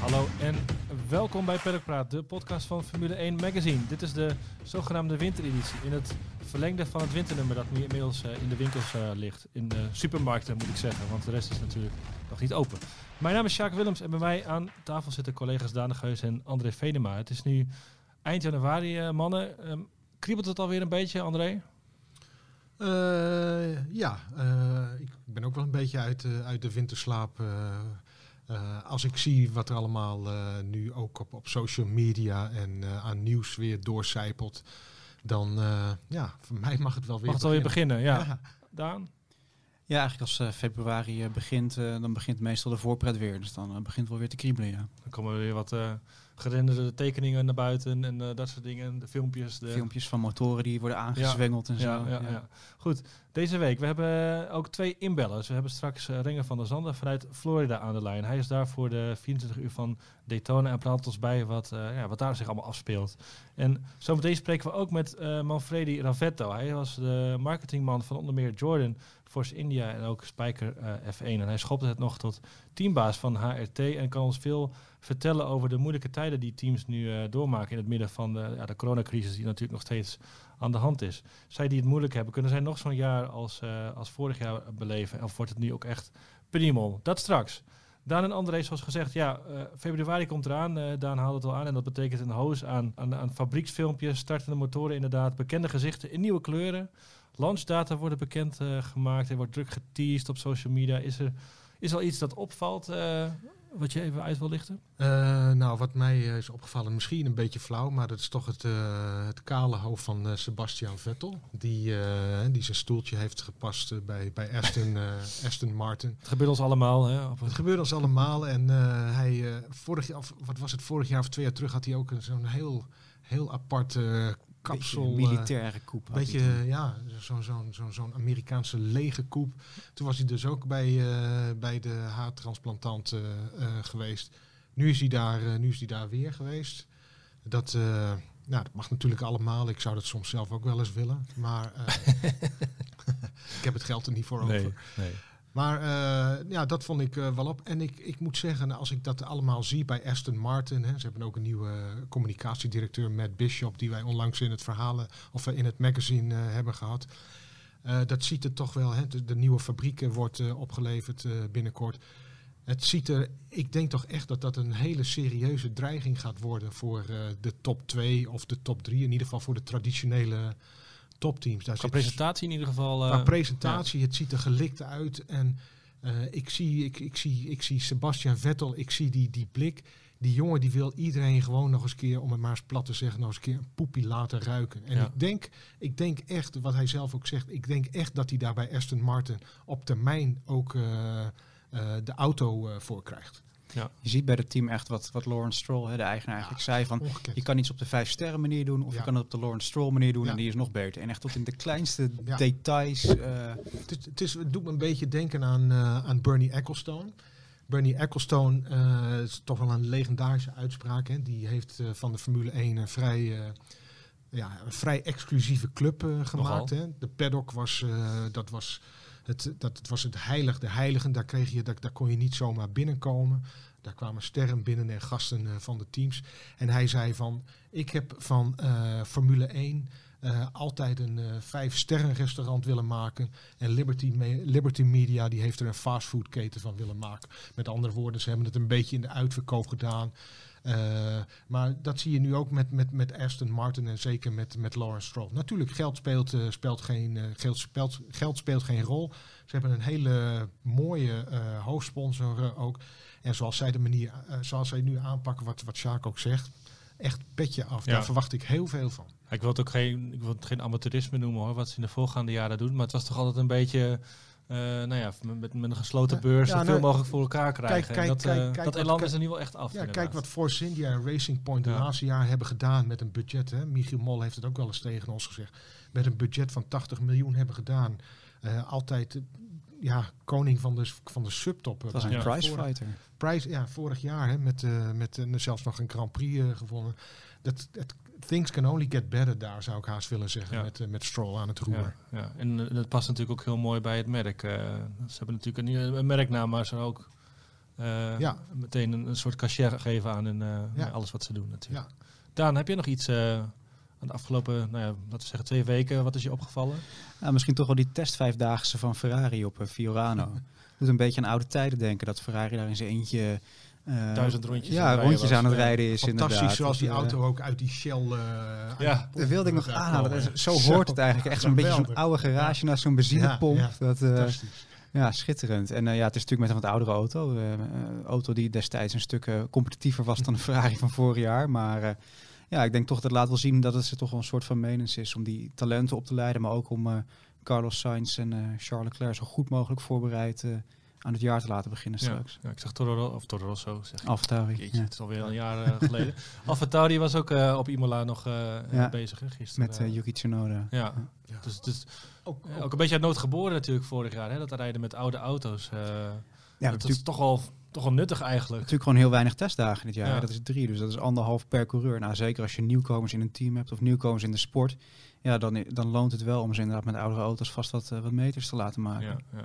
Hallo en welkom bij Paddock Praat, de podcast van Formule 1 Magazine. Dit is de zogenaamde wintereditie in het verlengde van het winternummer dat nu inmiddels eh, in de winkels eh, ligt. In de supermarkten moet ik zeggen, want de rest is natuurlijk nog niet open. Mijn naam is Sjaak Willems en bij mij aan tafel zitten collega's Daan Geus en André Venema. Het is nu eind januari, eh, mannen. Ehm, kriebelt het alweer een beetje, André? Eh, ja, eh, ik ben ook wel een beetje uit, eh, uit de winterslaap. eh, eh, als ik zie wat er allemaal eh, nu ook op, op social media en eh, aan nieuws weer doorcijpelt, dan uh, ja, voor mij mag het wel weer Mag het alweer beginnen, ja. Ja. Daan? Ja, eigenlijk als uh, februari uh, begint, uh, dan begint meestal de voorpret weer. Dus dan begint wel weer te kriebelen, ja. Dan komen er weer wat gerenderde tekeningen naar buiten en dat soort dingen. De filmpjes. De filmpjes van motoren die worden aangezwengeld ja, en zo. Ja, ja, ja. Goed, deze week. We hebben ook twee inbellers. We hebben straks Renger van der Zanden vanuit Florida aan de lijn. Hij is daar voor de 24 uur van Daytona en praat ons bij wat, ja, wat daar zich allemaal afspeelt. En zometeen spreken we ook met Manfredi Ravetto. Hij was de marketingman van onder meer Jordan Force India en ook Spijker uh, F1. En hij schopte het nog tot teambaas van HRT en kan ons veel vertellen over de moeilijke tijden die teams nu uh, doormaken in het midden van de, ja, de coronacrisis die natuurlijk nog steeds aan de hand is. Zij die het moeilijk hebben, kunnen zij nog zo'n jaar als, uh, als vorig jaar beleven? Of wordt het nu ook echt penibel? Dat straks. Daan en André, zoals gezegd, ja, uh, februari komt eraan. Daan haalde het al aan en dat betekent een hoos aan, aan, fabrieksfilmpjes, startende motoren inderdaad, bekende gezichten in nieuwe kleuren. Launchdata worden bekend gemaakt, er wordt druk geteased op social media. Is er, is al iets dat opvalt, wat je even uit wil lichten? Uh, nou, wat mij is opgevallen, misschien een beetje flauw, maar dat is toch het, het kale hoofd van Sebastian Vettel. Die, die zijn stoeltje heeft gepast bij, bij Aston, Aston Martin. Het gebeurt ons allemaal. Hè? Het gebeurt ons allemaal. En hij, vorig jaar, of, wat was het, vorig jaar of twee jaar terug had hij ook zo'n heel, heel apart kapsel. Beetje militaire koep. Beetje, ja, zo'n zo, zo, zo Amerikaanse lege koep. Toen was hij dus ook bij, uh, bij de haartransplantant uh, uh, geweest. Nu is hij daar, nu is hij daar weer geweest. Dat, nou, dat mag natuurlijk allemaal. Ik zou dat soms zelf ook wel eens willen. Maar ik heb het geld er niet voor nee, over. Nee. Maar uh, ja, dat vond ik uh, wel op. En ik, ik moet zeggen, als ik dat allemaal zie bij Aston Martin. Hè, ze hebben ook een nieuwe communicatiedirecteur, Matt Bishop, die wij onlangs in het verhalen of in het magazine hebben gehad. dat ziet er toch wel, hè, de, de nieuwe fabrieken wordt opgeleverd binnenkort. Het ziet er, ik denk toch echt dat dat een hele serieuze dreiging gaat worden voor de top 2 of de top 3. In ieder geval voor de traditionele topteams. Daar Qua presentatie in ieder geval. Uh, presentatie, ja. het ziet er gelikt uit. En uh, ik, zie, ik, ik, zie, ik zie Sebastian Vettel, ik zie die, die blik. Die jongen die wil iedereen gewoon nog eens keer, om het maar eens plat te zeggen, nog eens keer een poepie laten ruiken. En ja. ik, denk, ik denk echt, wat hij zelf ook zegt, ik denk echt dat hij daar bij Aston Martin op termijn ook uh, de auto voor krijgt. Ja. Je ziet bij het team echt wat, wat Lawrence Stroll, hè, de eigenaar, eigenlijk ja, zei van ongekend. je kan iets op de vijf sterren manier doen of je kan het op de Lawrence Stroll manier doen en die is nog beter. En echt tot in de kleinste details. Uh... Het, is, het, is, het doet me een beetje denken aan, uh, aan Bernie Ecclestone. Bernie Ecclestone uh, is toch wel een legendarische uitspraak. Hè. Die heeft van de Formule 1 een vrij, ja, een vrij exclusieve club gemaakt. Hè. De paddock was, dat was het, dat, was het heilig, de heiligen. Daar, kreeg je, daar, daar kon je niet zomaar binnenkomen. Daar kwamen sterren binnen en gasten uh, van de teams. En hij zei van, ik heb van uh, Formule 1 uh, altijd een vijf sterren restaurant willen maken. En Liberty, Liberty Media die heeft er een fastfoodketen van willen maken. Met andere woorden, ze hebben het een beetje in de uitverkoop gedaan. Uh, maar dat zie je nu ook met, met, met Aston Martin en zeker met, met Lawrence Stroll. Natuurlijk, geld speelt, uh, speelt, geen, uh, geld, speelt, geld speelt geen rol. Ze hebben een hele mooie hoofdsponsor ook. En zoals zij de manier, zoals zij nu aanpakken, wat, wat Sjaak ook zegt, echt petje af. Ja. Daar verwacht ik heel veel van. Ik wil het ook geen, ik wil het geen amateurisme noemen hoor, wat ze in de voorgaande jaren doen. Maar het was toch altijd een beetje... Uh, nou ja, met, met een gesloten beurs ja, zoveel nou, mogelijk voor elkaar krijgen. Kijk, kijk, dat, uh, kijk, kijk, dat elan is er nu wel echt af. Ja, inderdaad. kijk wat Force India en Racing Point de ja. laatste jaar hebben gedaan met een budget. Hè. Michiel Mol heeft het ook wel eens tegen ons gezegd. Met een budget van 80 miljoen hebben gedaan. Uh, altijd ja, koning van de, van de subtop. Dat was een ja. prizefighter. Prijs, ja, vorig jaar hè, met, met zelfs nog een Grand Prix gewonnen. Dat, het, things can only get better daar, zou ik haast willen zeggen, ja. met, uh, met Stroll aan het roer. Ja, ja. en uh, dat past natuurlijk ook heel mooi bij het merk. Uh, ze hebben natuurlijk een, een merknaam, maar ze ook ja. meteen een, een, soort cachet geven aan hun, ja. alles wat ze doen natuurlijk. Ja. Daan, heb je nog iets aan de afgelopen, nou ja, laten we zeggen twee weken, wat is je opgevallen? Nou, misschien toch wel die testvijfdaagse van Ferrari op Fiorano. Doet een beetje aan oude tijden denken, dat Ferrari daar in zijn eentje uh, Duizend rondjes. Ja, rondjes aan het rijden is Fantastisch, inderdaad. zoals die auto ook uit die Shell... Uh, ja, dat wilde ik nog aanhalen. zo hoort het eigenlijk. Echt zo'n beetje zo'n oude garage naar zo'n benzinepomp. Ja, dat, uh, ja, schitterend. En ja, het is natuurlijk met een wat oudere auto. Een auto die destijds een stuk competitiever was dan de Ferrari van vorig jaar. Maar ja, ik denk toch dat laat wel zien dat het ze toch wel een soort van menens is om die talenten op te leiden. Maar ook om Carlos Sainz en Charles Leclerc zo goed mogelijk voorbereid aan het jaar te laten beginnen straks. Ja, ik zag Toro, of Toro Rosso. Zeg ja. Het is alweer een jaar uh, geleden. Alfa was ook uh, op Imola nog uh, bezig hè, gisteren. Met Yuki Tsunoda. Ja, dus, dus ook, ook, een beetje uit nood geboren natuurlijk vorig jaar. Hè, dat rijden met oude auto's. ja, dat is toch al toch wel nuttig eigenlijk. Natuurlijk gewoon heel weinig testdagen dit jaar. Dat is drie, dus dat is anderhalf per coureur. Nou, zeker als je nieuwkomers in een team hebt of nieuwkomers in de sport. Ja, dan, dan loont het wel om ze inderdaad met oudere auto's vast wat, wat meters te laten maken. Ja, ja.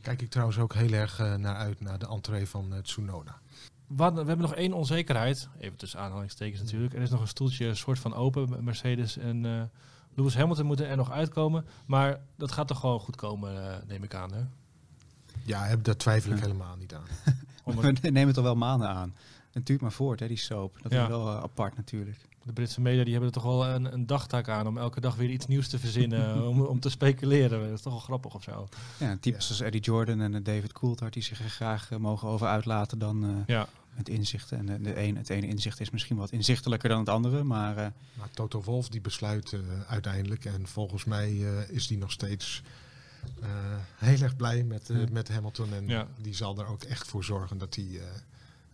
Kijk ik trouwens ook heel erg uh, naar uit naar de entree van uh, Tsunoda. Wat, we hebben nog één onzekerheid, even tussen aanhalingstekens natuurlijk. Er is nog een stoeltje soort van open. Mercedes en uh, Lewis Hamilton moeten er nog uitkomen. Maar dat gaat toch gewoon goed komen, neem ik aan. Hè? Ja, daar twijfel ik helemaal niet aan. We nemen het al wel maanden aan. Het duurt maar voort, hè, die soap. Dat is wel apart natuurlijk de Britse media die hebben er toch wel een, een dagtaak aan om elke dag weer iets nieuws te verzinnen, om, om te speculeren. Dat is toch wel grappig of zo. Ja, types ja. als Eddie Jordan en David Coulthard die zich er graag uh, mogen over uitlaten dan uh, ja. met inzichten. En de, de een, het ene inzicht is misschien wat inzichtelijker dan het andere, maar... Uh, maar Toto Wolf die besluit uiteindelijk en volgens mij is die nog steeds... heel erg blij met, met Hamilton en ja. die zal er ook echt voor zorgen dat hij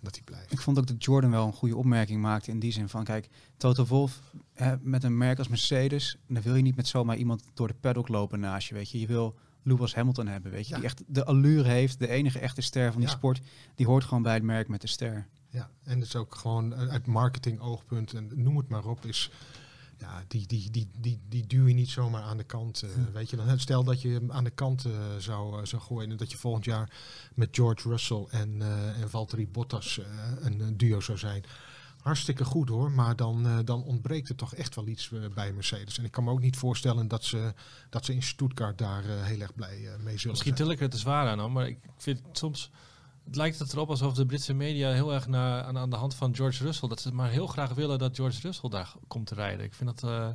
dat hij blijft. Ik vond ook dat Jordan wel een goede opmerking maakte in die zin van, kijk, Toto Wolf hè, met een merk als Mercedes, dan wil je niet met zomaar iemand door de paddock lopen naast je, weet je. Je wil Lewis Hamilton hebben, weet je, die echt de allure heeft, de enige echte ster van die sport, die hoort gewoon bij het merk met de ster. Ja, en het is ook gewoon uit marketing oogpunt en noem het maar op, is ja, die, die, die, die, die duw je niet zomaar aan de kant. Uh, Weet je, dan, stel dat je hem aan de kant uh, zou, uh, zou gooien en dat je volgend jaar met George Russell en, en Valtteri Bottas een, een, duo zou zijn. Hartstikke goed hoor, maar dan, dan ontbreekt er toch echt wel iets bij Mercedes. En ik kan me ook niet voorstellen dat ze, dat ze in Stuttgart daar heel erg blij mee zullen Misschien til ik het te zwaar aan, maar ik vind soms het lijkt het erop alsof de Britse media heel erg naar, aan, aan, de hand van George Russell, dat ze maar heel graag willen dat George Russell daar komt te rijden. Ik vind dat, uh,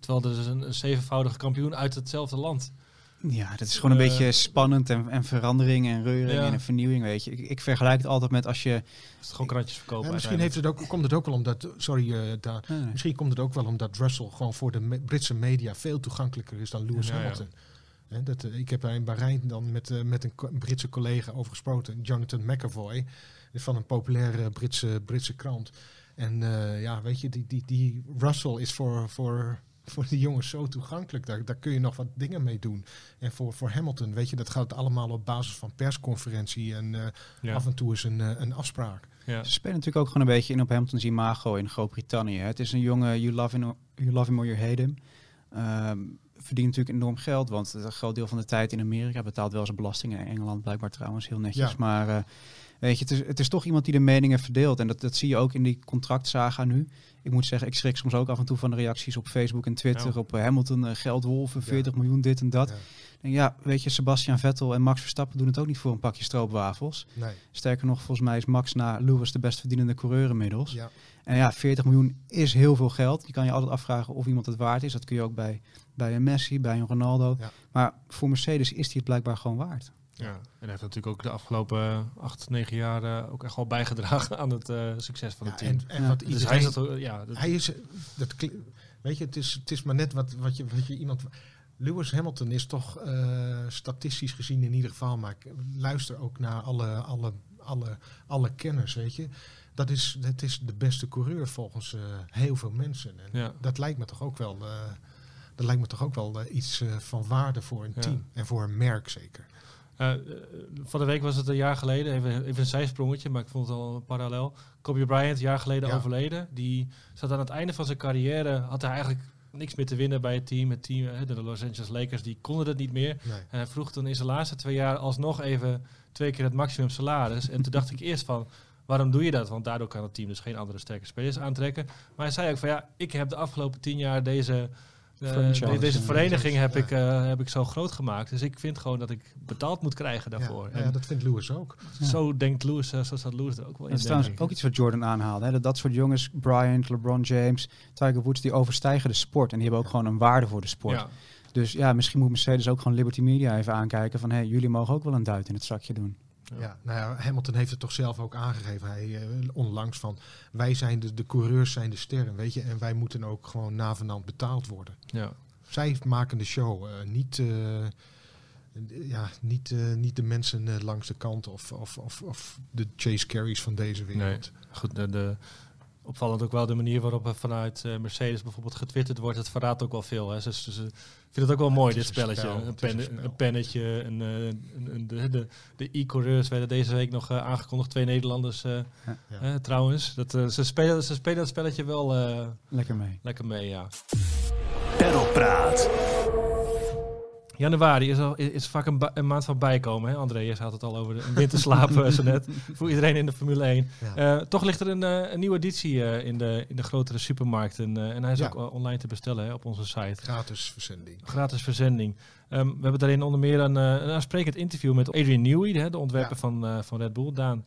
terwijl er is een, een zevenvoudige kampioen uit hetzelfde land. Ja, dat is gewoon een uh, beetje spannend en, en verandering en reuring ja. en vernieuwing, weet je. Ik, ik, vergelijk het altijd met als je... Is het gewoon krantjes verkopen. Ja, misschien heeft het ook, komt het ook wel omdat, sorry, uh, daar, nee, nee. misschien komt het ook wel omdat Russell gewoon voor de me Britse media veel toegankelijker is dan Lewis ja, Hamilton. He, dat, eh, ik heb daar in Bahrein dan met, uh, met een, Britse collega over gesproken, Jonathan McAvoy, van een populaire Britse, Britse krant. En uh, ja, weet je, die, die, die Russell is voor, voor, voor die jongens zo toegankelijk. Daar, daar kun je nog wat dingen mee doen. En voor, voor Hamilton, weet je, dat gaat allemaal op basis van persconferentie en uh, ja. af en toe is een, een afspraak. Ja. Ze spelen natuurlijk ook gewoon een beetje in op Hamilton's imago in Groot-Brittannië. Het is een jongen, you love him, you love him or you hate him. Um, verdient natuurlijk enorm geld, want een groot deel van de tijd in Amerika betaalt wel zijn belastingen. In Engeland blijkbaar trouwens heel netjes. Ja. Maar uh, weet je, het is, het is toch iemand die de meningen verdeelt. En dat, dat zie je ook in die contractsaga nu. Ik moet zeggen, ik schrik soms ook af en toe van de reacties op Facebook en Twitter. Ja. Op uh, Hamilton, uh, geldwolven, 40 ja. miljoen, dit en dat. En ja, weet je, Sebastian Vettel en Max Verstappen doen het ook niet voor een pakje stroopwafels. Nee. Sterker nog, volgens mij is Max na Lewis de best verdienende coureur inmiddels. Ja. En ja, 40 miljoen is heel veel geld. Je kan je altijd afvragen of iemand het waard is. Dat kun je ook bij, bij een Messi, bij een Ronaldo. Ja. Maar voor Mercedes is hij het blijkbaar gewoon waard. Ja, en hij heeft natuurlijk ook de afgelopen acht, negen jaar ook echt wel bijgedragen aan het uh, succes van het team. En, en wat dus hij is, dat, ja, dat hij is, dat, weet je, het is, het is maar net wat, wat, je, wat je iemand... Lewis Hamilton is toch uh, statistisch gezien in ieder geval, maar ik luister ook naar alle, alle, alle, alle kenners, weet je dat is, dat is de beste coureur volgens uh, heel veel mensen. En ja. dat lijkt me toch ook wel, uh, dat lijkt me toch ook wel uh, iets van waarde voor een team ja. en voor een merk zeker. van de week was het een jaar geleden, even, even een zijsprongetje, maar ik vond het al een parallel. Kobe Bryant, een jaar geleden overleden. Die zat aan het einde van zijn carrière, had hij eigenlijk niks meer te winnen bij het team. Het team, de Los Angeles Lakers, die konden het niet meer. Nee. En hij vroeg toen in zijn laatste twee jaar alsnog even twee keer het maximum salaris. En toen dacht ik eerst van, waarom doe je dat? Want daardoor kan het team dus geen andere sterke spelers aantrekken. Maar hij zei ook van, ja, ik heb de afgelopen tien jaar deze... eh, de- deze vereniging heb, Ja. ik, eh, heb ik zo groot gemaakt. Dus ik vind gewoon dat ik betaald moet krijgen daarvoor. Ja, dat vindt Lewis ook. Ja. Zo denkt Lewis, eh, zo staat Lewis er ook wel in. Dat is trouwens ook iets wat Jordan aanhaalde. Hè? Dat, dat soort jongens, Bryant, LeBron James, Tiger Woods, die overstijgen de sport. En die hebben ook gewoon een waarde voor de sport. Ja. Dus ja, misschien moet Mercedes ook gewoon Liberty Media even aankijken van... hey, jullie mogen ook wel een duit in het zakje doen. Ja. Ja. nou ja, Hamilton heeft het toch zelf ook aangegeven. Hij eh, onlangs van wij zijn de, de coureurs zijn de sterren, weet je, en wij moeten ook gewoon navenant betaald worden. Ja. Zij maken de show, eh, niet, eh, ja, niet, niet de mensen langs de kant of, of, of, of de Chase Carries van deze wereld. Goed, de, de, opvallend ook wel de manier waarop er vanuit Mercedes bijvoorbeeld getwitterd wordt. Het verraadt ook wel veel. Hè. Ze, ze, ze vinden het ook wel mooi, dit spelletje. spel, een, een pen, spel. een pennetje. Een, eh, een, een- de de, de e-coureurs werden deze week nog eh, aangekondigd. Twee Nederlanders eh, Ja. trouwens. Dat, ze, spelen, ze spelen dat spelletje wel eh, Lekker mee. lekker mee, ja. Januari is, al, is, vaak een, maand van bijkomen. Hè? André, je had het al over de winterslaap zo net. Voor iedereen in de Formule 1. Ja. Eh, toch ligt er een, eh, een nieuwe editie eh, in, de, in de grotere supermarkten. en hij is Ja. ook online te bestellen hè, op onze site. Gratis verzending. Gratis verzending. Ehm, we hebben daarin onder meer een, een aansprekend interview met Adrian Newey, de, de ontwerper Ja. van, van Red Bull. Daan,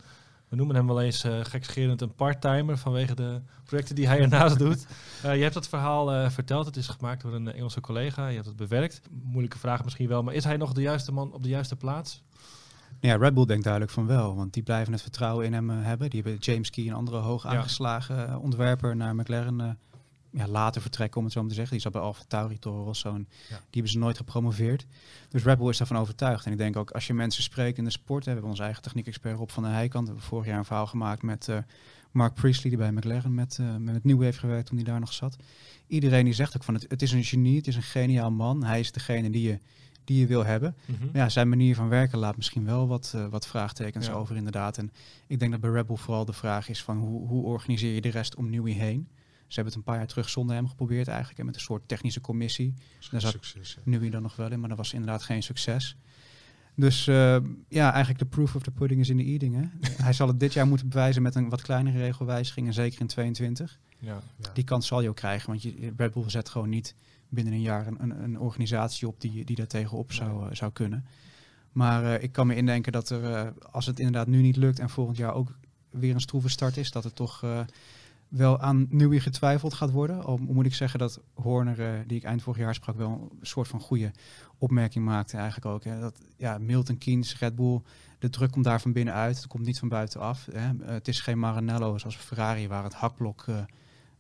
we noemen hem wel eens eh gekscherend een parttimer vanwege de projecten die hij ernaast doet. Eh, je hebt dat verhaal eh, verteld. Het is gemaakt door een Engelse collega. Je hebt het bewerkt. Moeilijke vraag misschien wel. Maar is hij nog de juiste man op de juiste plaats? Ja, Red Bull denkt duidelijk van wel, want die blijven het vertrouwen in hem hebben. Die hebben James Key, een andere hoog aangeslagen ontwerper, naar McLaren ja, laten vertrekken, om het zo maar te zeggen. Die zat bij Alfa Tauri, Toro Rosso, en Ja. die hebben ze nooit gepromoveerd. Dus Red Bull is daarvan overtuigd. En ik denk ook, als je mensen spreekt in de sport, hè, we hebben onze eigen techniek-expert Rob van der Heijkant, we hebben vorig jaar een verhaal gemaakt met eh, Mark Priestley, die bij McLaren met, eh, met het nieuwe heeft gewerkt toen hij daar nog zat. Iedereen die zegt ook van, het, het is een genie, het is een geniaal man. Hij is degene die je, die je wil hebben. Ja, zijn manier van werken laat misschien wel wat, eh, wat vraagtekens Ja. over inderdaad. En ik denk dat bij Red Bull vooral de vraag is van hoe, hoe organiseer je de rest om Newey heen? Ze hebben het een paar jaar terug zonder hem geprobeerd eigenlijk. En met een soort technische commissie. Daar zat Succes. Newey dan nog wel in, maar dat was inderdaad geen succes. Dus eh, ja, eigenlijk de proof of the pudding is in de eating. Hè? Hij zal het dit jaar moeten bewijzen met een wat kleinere regelwijziging. En zeker in 22. Ja. Ja. Die kans zal je ook krijgen. Want je, Red Bull zet gewoon niet binnen een jaar een, een, een organisatie op die, die daar tegenop zou, eh, zou kunnen. Maar eh, ik kan me indenken dat er, als het inderdaad nu niet lukt en volgend jaar ook weer een stroeve start is, dat het toch eh, wel aan Newey getwijfeld gaat worden. Al moet ik zeggen dat Horner, eh, die ik eind vorig jaar sprak, wel een soort van goede opmerking maakte eigenlijk ook. Hè. Dat ja, Milton Keynes, Red Bull, de druk komt daar van binnenuit. Het komt niet van buitenaf. Hè. Eh, het is geen Maranello zoals Ferrari, waar het hakblok eh,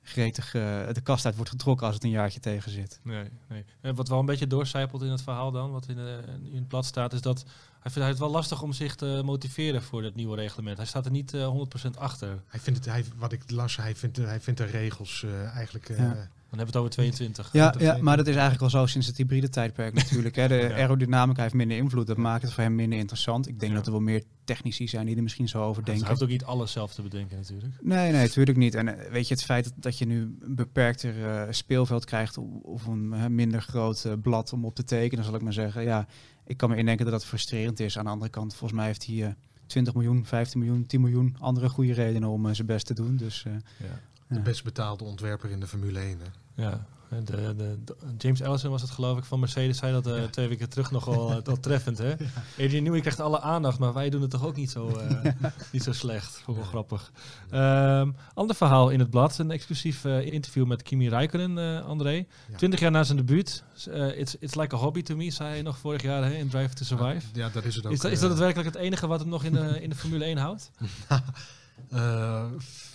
gretig de kast uit wordt getrokken als het een jaartje tegen zit. Nee, nee. Wat wel een beetje doorcijpelt in het verhaal dan, wat in, in het blad staat, is dat hij vindt het wel lastig om zich te motiveren voor het nieuwe reglement. Hij staat er niet eh 100% achter. Hij vindt het, hij, wat ik las, hij vindt, hij vindt de regels eh, eigenlijk... eh, Ja. Dan hebben we het over 22. Ja, ja, maar dat is eigenlijk wel zo sinds het hybride tijdperk natuurlijk. Hè. De Ja. aerodynamica heeft minder invloed. Dat maakt het voor hem minder interessant. Ik denk Ja. dat er wel meer technici zijn die er misschien zo over Hij denken. hoeft ook niet alles zelf te bedenken natuurlijk. Nee, nee, natuurlijk niet. En eh, weet je, het feit dat, dat je nu een beperkter eh, speelveld krijgt of een minder groot eh, blad om op te tekenen, zal ik maar zeggen. Ja, ik kan me indenken dat dat frustrerend is. Aan de andere kant, volgens mij heeft hij eh 20 miljoen, 15 miljoen, 10 miljoen andere goede redenen om zijn best te doen. Dus Ja. De ja. best betaalde ontwerper in de Formule 1. Hè. Ja. De, de, de- James Ellison was het geloof ik van Mercedes, zei dat eh, Ja. twee weken terug nogal uh, treffend. Hè? Adrian Newey krijgt alle aandacht, maar wij doen het toch ook niet zo, eh, niet zo slecht. Vond ik wel grappig. Ehm, ander verhaal in het blad, een exclusief eh, interview met Kimi Räikkönen, eh André. Ja. Twintig jaar na zijn debuut. eh, it's, it's like a hobby to me, zei hij nog vorig jaar hè, in Drive to Survive. Ja, dat is het ook. Is dat, is eh, dat het werkelijk het enige wat hem nog in de, in de Formule 1 houdt?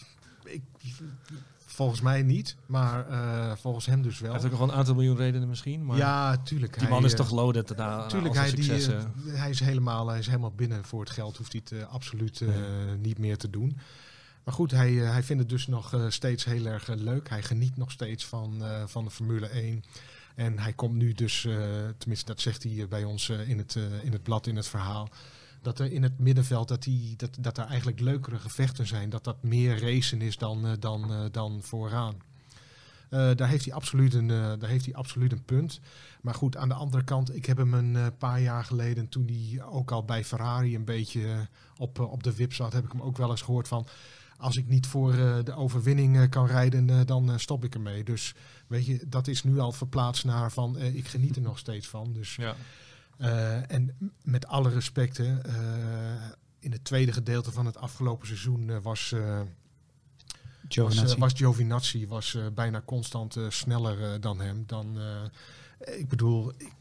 ik, volgens mij niet, maar eh, volgens hem dus Hij wel. heeft ook nog een aantal miljoen redenen misschien. Maar ja, tuurlijk. die hij, man is eh, toch loaded na Tuurlijk, hij, die, eh, hij, is helemaal, hij is helemaal binnen voor het geld. Hoeft hij het absoluut niet meer te doen. Maar goed, hij, hij vindt het dus nog steeds heel erg leuk. Hij geniet nog steeds van, van de Formule 1. En hij komt nu dus, tenminste dat zegt hij bij ons in, het, in het blad, in het verhaal. Dat er in het middenveld, dat, die, dat, dat er eigenlijk leukere gevechten zijn. Dat dat meer racen is dan, eh, dan, eh, dan vooraan. Eh, daar, heeft hij absoluut een, daar heeft hij absoluut een punt. Maar goed, aan de andere kant, ik heb hem een paar jaar geleden, toen hij ook al bij Ferrari een beetje op, op de wip zat, heb ik hem ook wel eens gehoord van. Als ik niet voor de overwinning kan rijden, dan stop ik ermee. Dus weet je, dat is nu al verplaatst naar van, ik geniet er nog steeds van. Dus Ja. Eh, en met alle respect, hè, eh, in het tweede gedeelte van het afgelopen seizoen eh, was, was, Giovinazzi. eh, was Giovinazzi was, bijna constant sneller dan hem. Dan, ik bedoel, ik,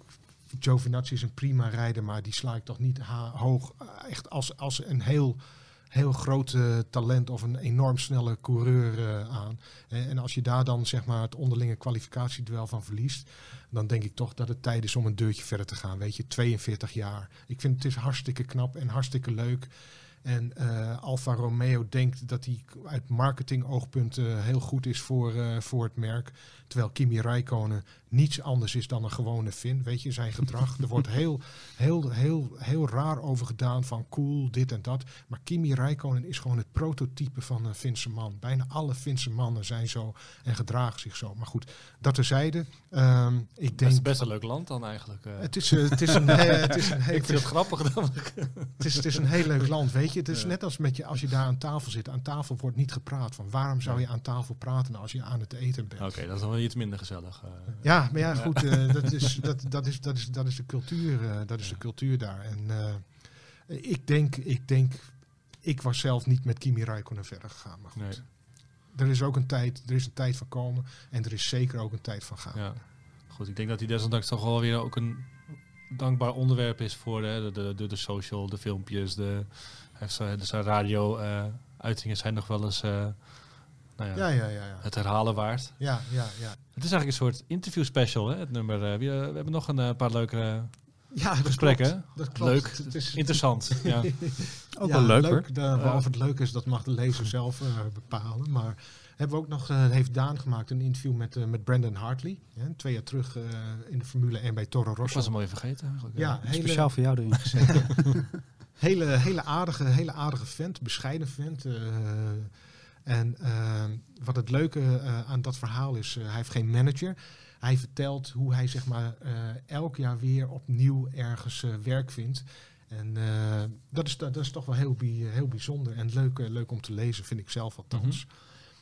Giovinazzi is een prima rijder, maar die sla ik toch niet hoog. echt als, als een heel, heel groot eh, talent of een enorm snelle coureur eh, aan. Eh, en als je daar dan zeg maar het onderlinge kwalificatieduel van verliest, dan denk ik toch dat het tijd is om een deurtje verder te gaan. Weet je, 42 jaar. Ik vind het is hartstikke knap en hartstikke leuk. En eh, Alfa Romeo denkt dat hij uit marketingoogpunt eh, heel goed is voor, eh, voor het merk. Terwijl Kimi Räikkönen niets anders is dan een gewone Fin. Weet je, zijn gedrag. er wordt heel, heel, heel, heel raar over gedaan van cool, dit en dat. Maar Kimi Räikkönen is gewoon het prototype van een Finse man. Bijna alle Finse mannen zijn zo en gedragen zich zo. Maar goed, dat terzijde. Ehm ik Dat is denk... best een leuk land dan eigenlijk. Het is, het is een, het is een heel, ik vind het grappig dan. het is, het is een heel leuk land, weet je. Het is net als met je, als je daar aan tafel zit. Aan tafel wordt niet gepraat. Van waarom zou je aan tafel praten als je aan het eten bent? Oké, dat is dan wel iets minder gezellig. eh. Ja, maar ja, goed. eh, dat, is, dat, dat, is, dat, is, dat is de cultuur. eh, dat is de cultuur daar. En ik denk, ik denk, ik was zelf niet met Kimi Räikkönen verder gegaan. Maar goed, nee. er is ook een tijd, er is een tijd van komen. En er is zeker ook een tijd van gaan. Ja. Goed, ik denk dat hij desondanks toch wel weer ook een dankbaar onderwerp is voor de, de, de, de social, de filmpjes, de, hij heeft zijn, de zijn radio-uitingen zijn nog wel eens eh, nou ja, Ja, ja, ja. Ja, het herhalen waard. ja, ja. ja. Het is eigenlijk een soort interview special, hè, het nummer. eh, we, we hebben nog een eh, paar leuke ja dat gesprekken. klopt. Dat klopt. Leuk, Het, is, interessant. ja. Ook Ja, wel leuk, hoor. De, of het leuk is, dat mag de lezer zelf eh, bepalen. Maar hebben we ook nog, eh, heeft Daan gemaakt een interview met, eh, met Brandon Hartley. Hè, twee jaar terug eh, in de Formule 1 bij Toro Ik Rosso. was hem al even vergeten eigenlijk. ja, hele, Speciaal voor jou erin gezet. hele, hele, aardige, hele aardige vent, bescheiden vent. eh, en eh, wat het leuke eh, aan dat verhaal is, hij heeft geen manager. Hij vertelt hoe hij zeg maar elk jaar weer opnieuw ergens werk vindt. En dat, is, dat is toch wel heel, bij- heel bijzonder en leuk, leuk om te lezen, vind ik zelf althans.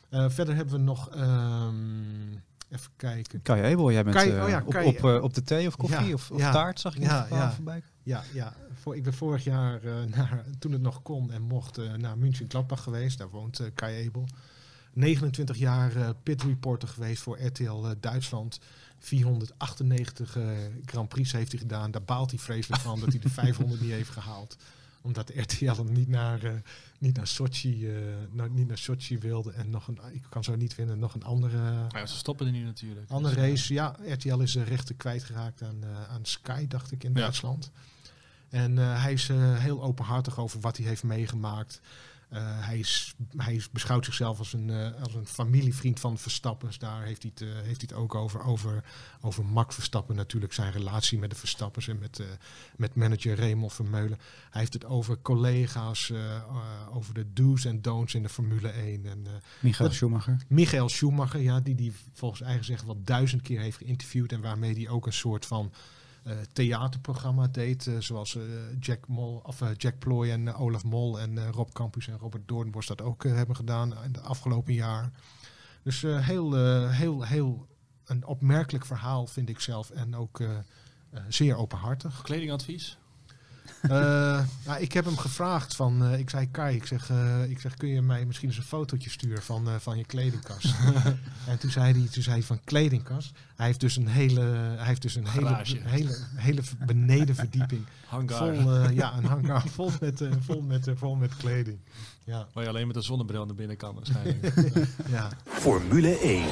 Eh, verder hebben we nog, ehm, even kijken. Kai Abel, jij bent Kai- eh, oh ja, op, Kai- op, eh, op de thee of koffie Ja, of, of ja, taart, zag ik ja, ja. voorbij. Ja, ja voor, ik ben vorig jaar, eh, naar, toen het nog kon en mocht, naar München Gladbach geweest. Daar woont Kai Ebel. 29 jaar eh, pit reporter geweest voor RTL Duitsland. 498 eh, Grand Prix heeft hij gedaan. Daar baalt hij vreselijk van dat hij de 500 niet heeft gehaald. Omdat RTL hem niet naar, eh, niet naar, Sochi, nou, niet naar Sochi wilde. En nog een, ik kan zo niet vinden, nog een andere... Ja, ze stoppen er nu natuurlijk. Andere Dus, eh, race, ja, RTL is de rechten kwijtgeraakt aan, aan Sky, dacht ik, in Ja. Duitsland. En hij is heel openhartig over wat hij heeft meegemaakt. Eh, hij, is, hij beschouwt zichzelf als een, eh, als een familievriend van Verstappens. Daar heeft hij het, eh, heeft hij het ook over, over. Over Max Verstappen natuurlijk, zijn relatie met de Verstappens en met, met manager Raymond Vermeulen. Hij heeft het over collega's, over de do's en don'ts in de Formule 1. En, Michael Dat- Schumacher. Michael Schumacher, ja, die die volgens eigen zeggen wel duizend keer heeft geïnterviewd en waarmee hij ook een soort van theaterprogramma deed, eh, zoals eh, Jack Mol of eh, Jack Ploy en eh, Olaf Mol en eh, Rob Campus en Robert Doornbos dat ook eh, hebben gedaan in de afgelopen jaar. Dus eh, heel, eh, heel, heel een opmerkelijk verhaal vind ik zelf en ook eh, eh, zeer openhartig. Kledingadvies? Eh, nou, ik heb hem gevraagd van, eh, ik zei Kai, ik zeg, eh, ik zeg, kun je mij misschien eens een fotootje sturen van, eh, van je kledingkast? en toen zei hij, toen zei hij van kledingkast. Hij heeft dus een hele, hij heeft dus een hele, Garage. hele, hele benedenverdieping Hangar. vol, eh, ja, een hangar vol met, eh, vol met, vol met kleding. Ja, Waar je alleen met een zonnebril naar binnen kan waarschijnlijk. ja. Formule 1.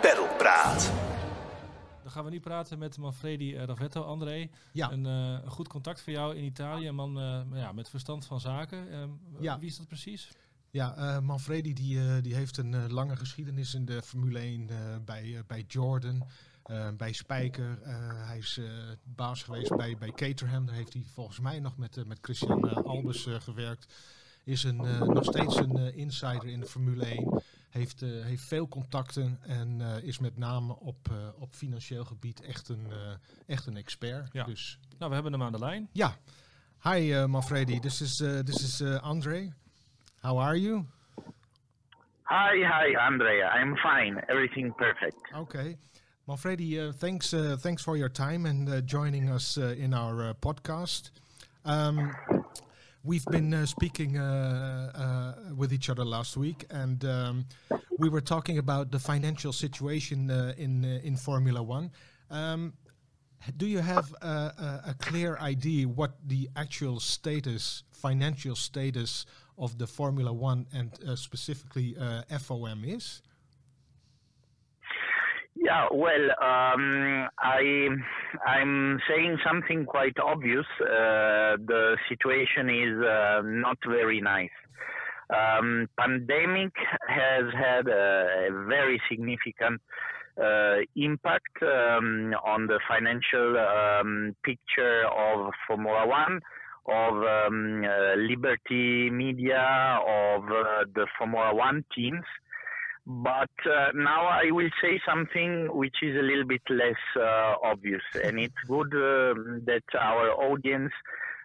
Pedalpraat. Dan gaan we nu praten met Manfredi eh, Ravetto. André, ja. een, eh, een goed contact voor jou in Italië. Een man eh, ja, met verstand van zaken. Ehm, Ja. Wie is dat precies? Ja, Manfredi die, die heeft een lange geschiedenis in de Formule 1 eh, bij, bij Jordan, bij Spijker. Hij is baas geweest bij, bij Caterham. Daar heeft hij volgens mij nog met, met Christian Albers gewerkt. Is een, nog steeds een insider in de Formule 1. Heeft, eh, heeft veel contacten en eh, is met name op, eh, op financieel gebied echt een, eh, echt een expert. Ja. Dus Nou, we hebben hem aan de lijn. ja. Hi uh, Manfredi, this is, uh, this is uh, Andre. How are you? Hi, hi, Andrea. I'm fine. Everything perfect. Okay. Manfredi, uh, thanks, uh, thanks for your time and uh, joining us uh, in our uh, podcast. Um, we've been uh, speaking uh, uh, with each other last week, and um, we were talking about the financial situation uh, in uh, in Formula One. Um, do you have a, a, a clear idea what the actual status, financial status of the Formula One and uh, specifically FOM is? Yeah, well, um, I I'm saying something quite obvious. Uh, the situation is uh, not very nice. Um, pandemic has had a, very significant uh, impact um, on the financial um, picture of Formula One, of um, uh, Liberty Media, of uh, the Formula One teams. But uh, now I will say something which is a little bit less uh, obvious, and it's good um that our audience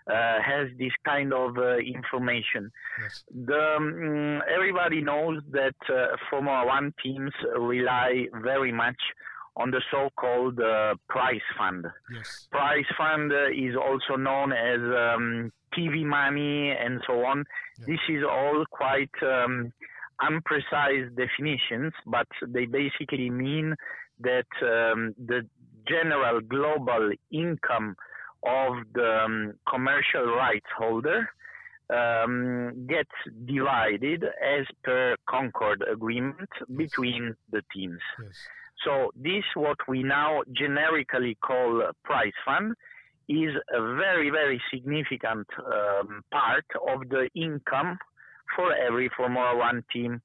uh, has this kind of uh, information. Yes. The, um, everybody knows that uh, Formula One teams rely very much on the so-called uh, prize fund. Yes. Prize fund uh, is also known as um, TV money and so on. Yeah. This is all quite um, unprecise definitions, but they basically mean that um, the general global income of the um, commercial rights holder um, gets divided as per Concord agreement between the teams. Yes. So this, what we now generically call prize fund, is a very, very significant um, part of the income for every Formula One team.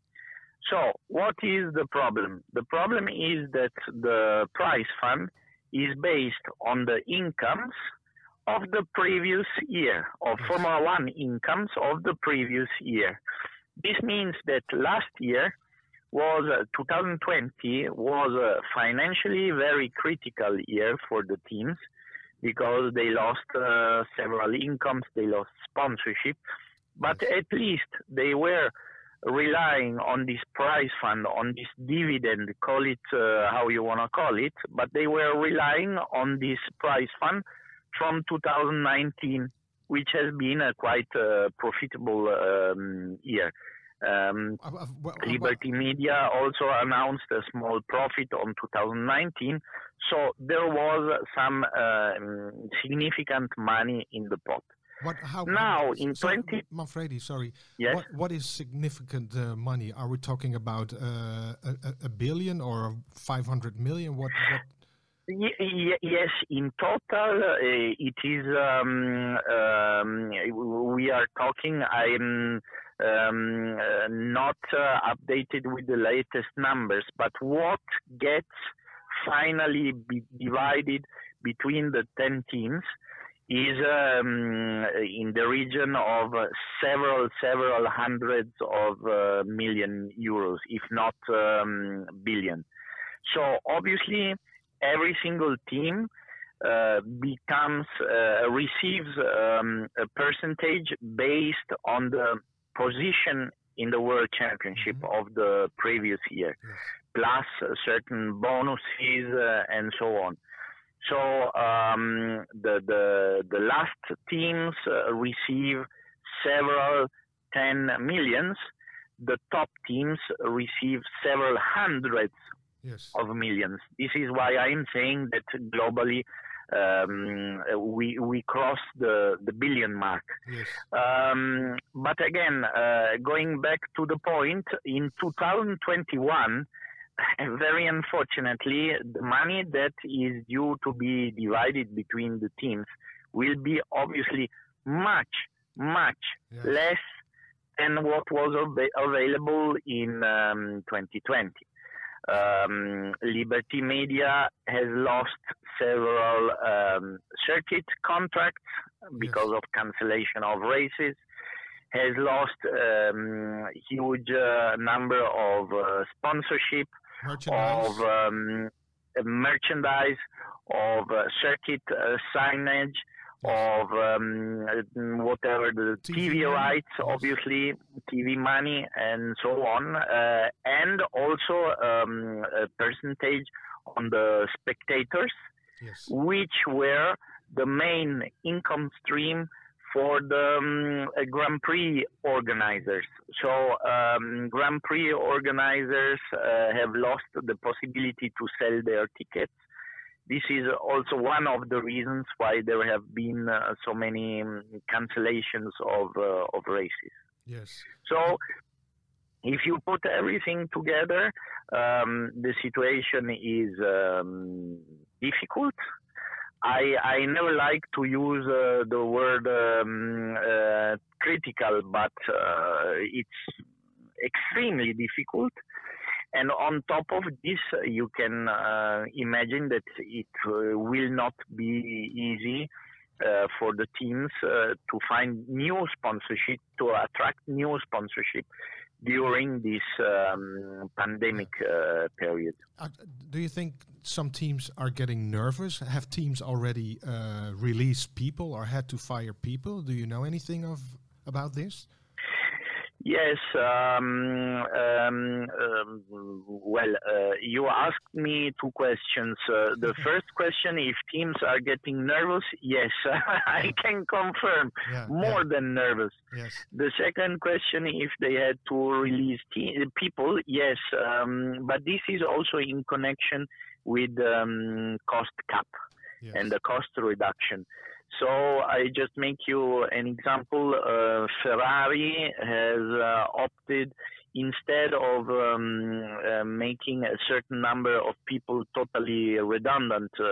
So what is the problem? The problem is that the prize fund is based on the incomes of the previous year, of. Formula One incomes of the previous year. This means that last year was uh, 2020 was a financially very critical year for the teams because they lost uh, several incomes, they lost sponsorship, but at least they were relying on this prize fund, on this dividend, call it uh, how you want to call it, but they were relying on this prize fund from 2019, which has been a quite uh, profitable um, year. Um, Uh, uh, well, Liberty Media also announced a small profit on 2019, so there was some um, significant money in the pot. What, how, Now, in so- 20 Manfredi, sorry. Yes. What, what is significant uh, money? Are we talking about uh, a, a- billion or 500 million? What, what? Y- y- yes, in total, uh, it is. Um, um, we are talking. I'm um, uh, not uh, updated with the latest numbers, but what gets finally be divided between the ten teams is um, in the region of several, several hundreds of uh, million euros, if not um, billion. So obviously, every single team uh, becomes uh, receives um, a percentage based on the position in the world championship of the previous year, Yes. plus certain bonuses uh, and so on. So um, the the the last teams uh, receive several ten millions. The top teams receive several hundreds Yes. of millions. This is why I'm saying that globally um, we we cross the the billion mark. Yes. Um, but again, uh, going back to the point, in 2021, very unfortunately, the money that is due to be divided between the teams will be obviously much, much Yes. less than what was av- available in um, 2020. Um, Liberty Media has lost several um, circuit contracts because of cancellation of races, has lost um, huge uh, number of uh, sponsorship, Merchandise. of um, merchandise, of uh, circuit uh, signage, of um, whatever the TV TV, rights, yes. obviously, TV money, and so on, uh, and also um, a percentage on the spectators yes. which were the main income stream for the um, Grand Prix organizers. So um, Grand Prix organizers uh, have lost the possibility to sell their tickets. This is also one of the reasons why there have been uh, so many um, cancellations of uh, of races. Yes. So, if you put everything together, um, the situation is um, difficult. I, I never like to use uh, the word um, uh, critical, but uh, it's extremely difficult. And on top of this, you can uh, imagine that it uh, will not be easy uh, for the teams to find new sponsorship, to attract new sponsorship during this um, pandemic uh, period. Uh, do you think some teams are getting nervous? Have teams already uh, released people or had to fire people? Do you know anything of about this? Yes. Um, um, um, well, uh, you asked me two questions. Uh, the first question, if teams are getting nervous, yes, I can confirm, Yeah. more than nervous. Yes. The second question, if they had to release te- people, yes, um, but this is also in connection with um, cost cap Yes. and the cost reduction. So I just make you an example. Uh, Ferrari has uh, opted instead of um, uh, making a certain number of people totally redundant, uh,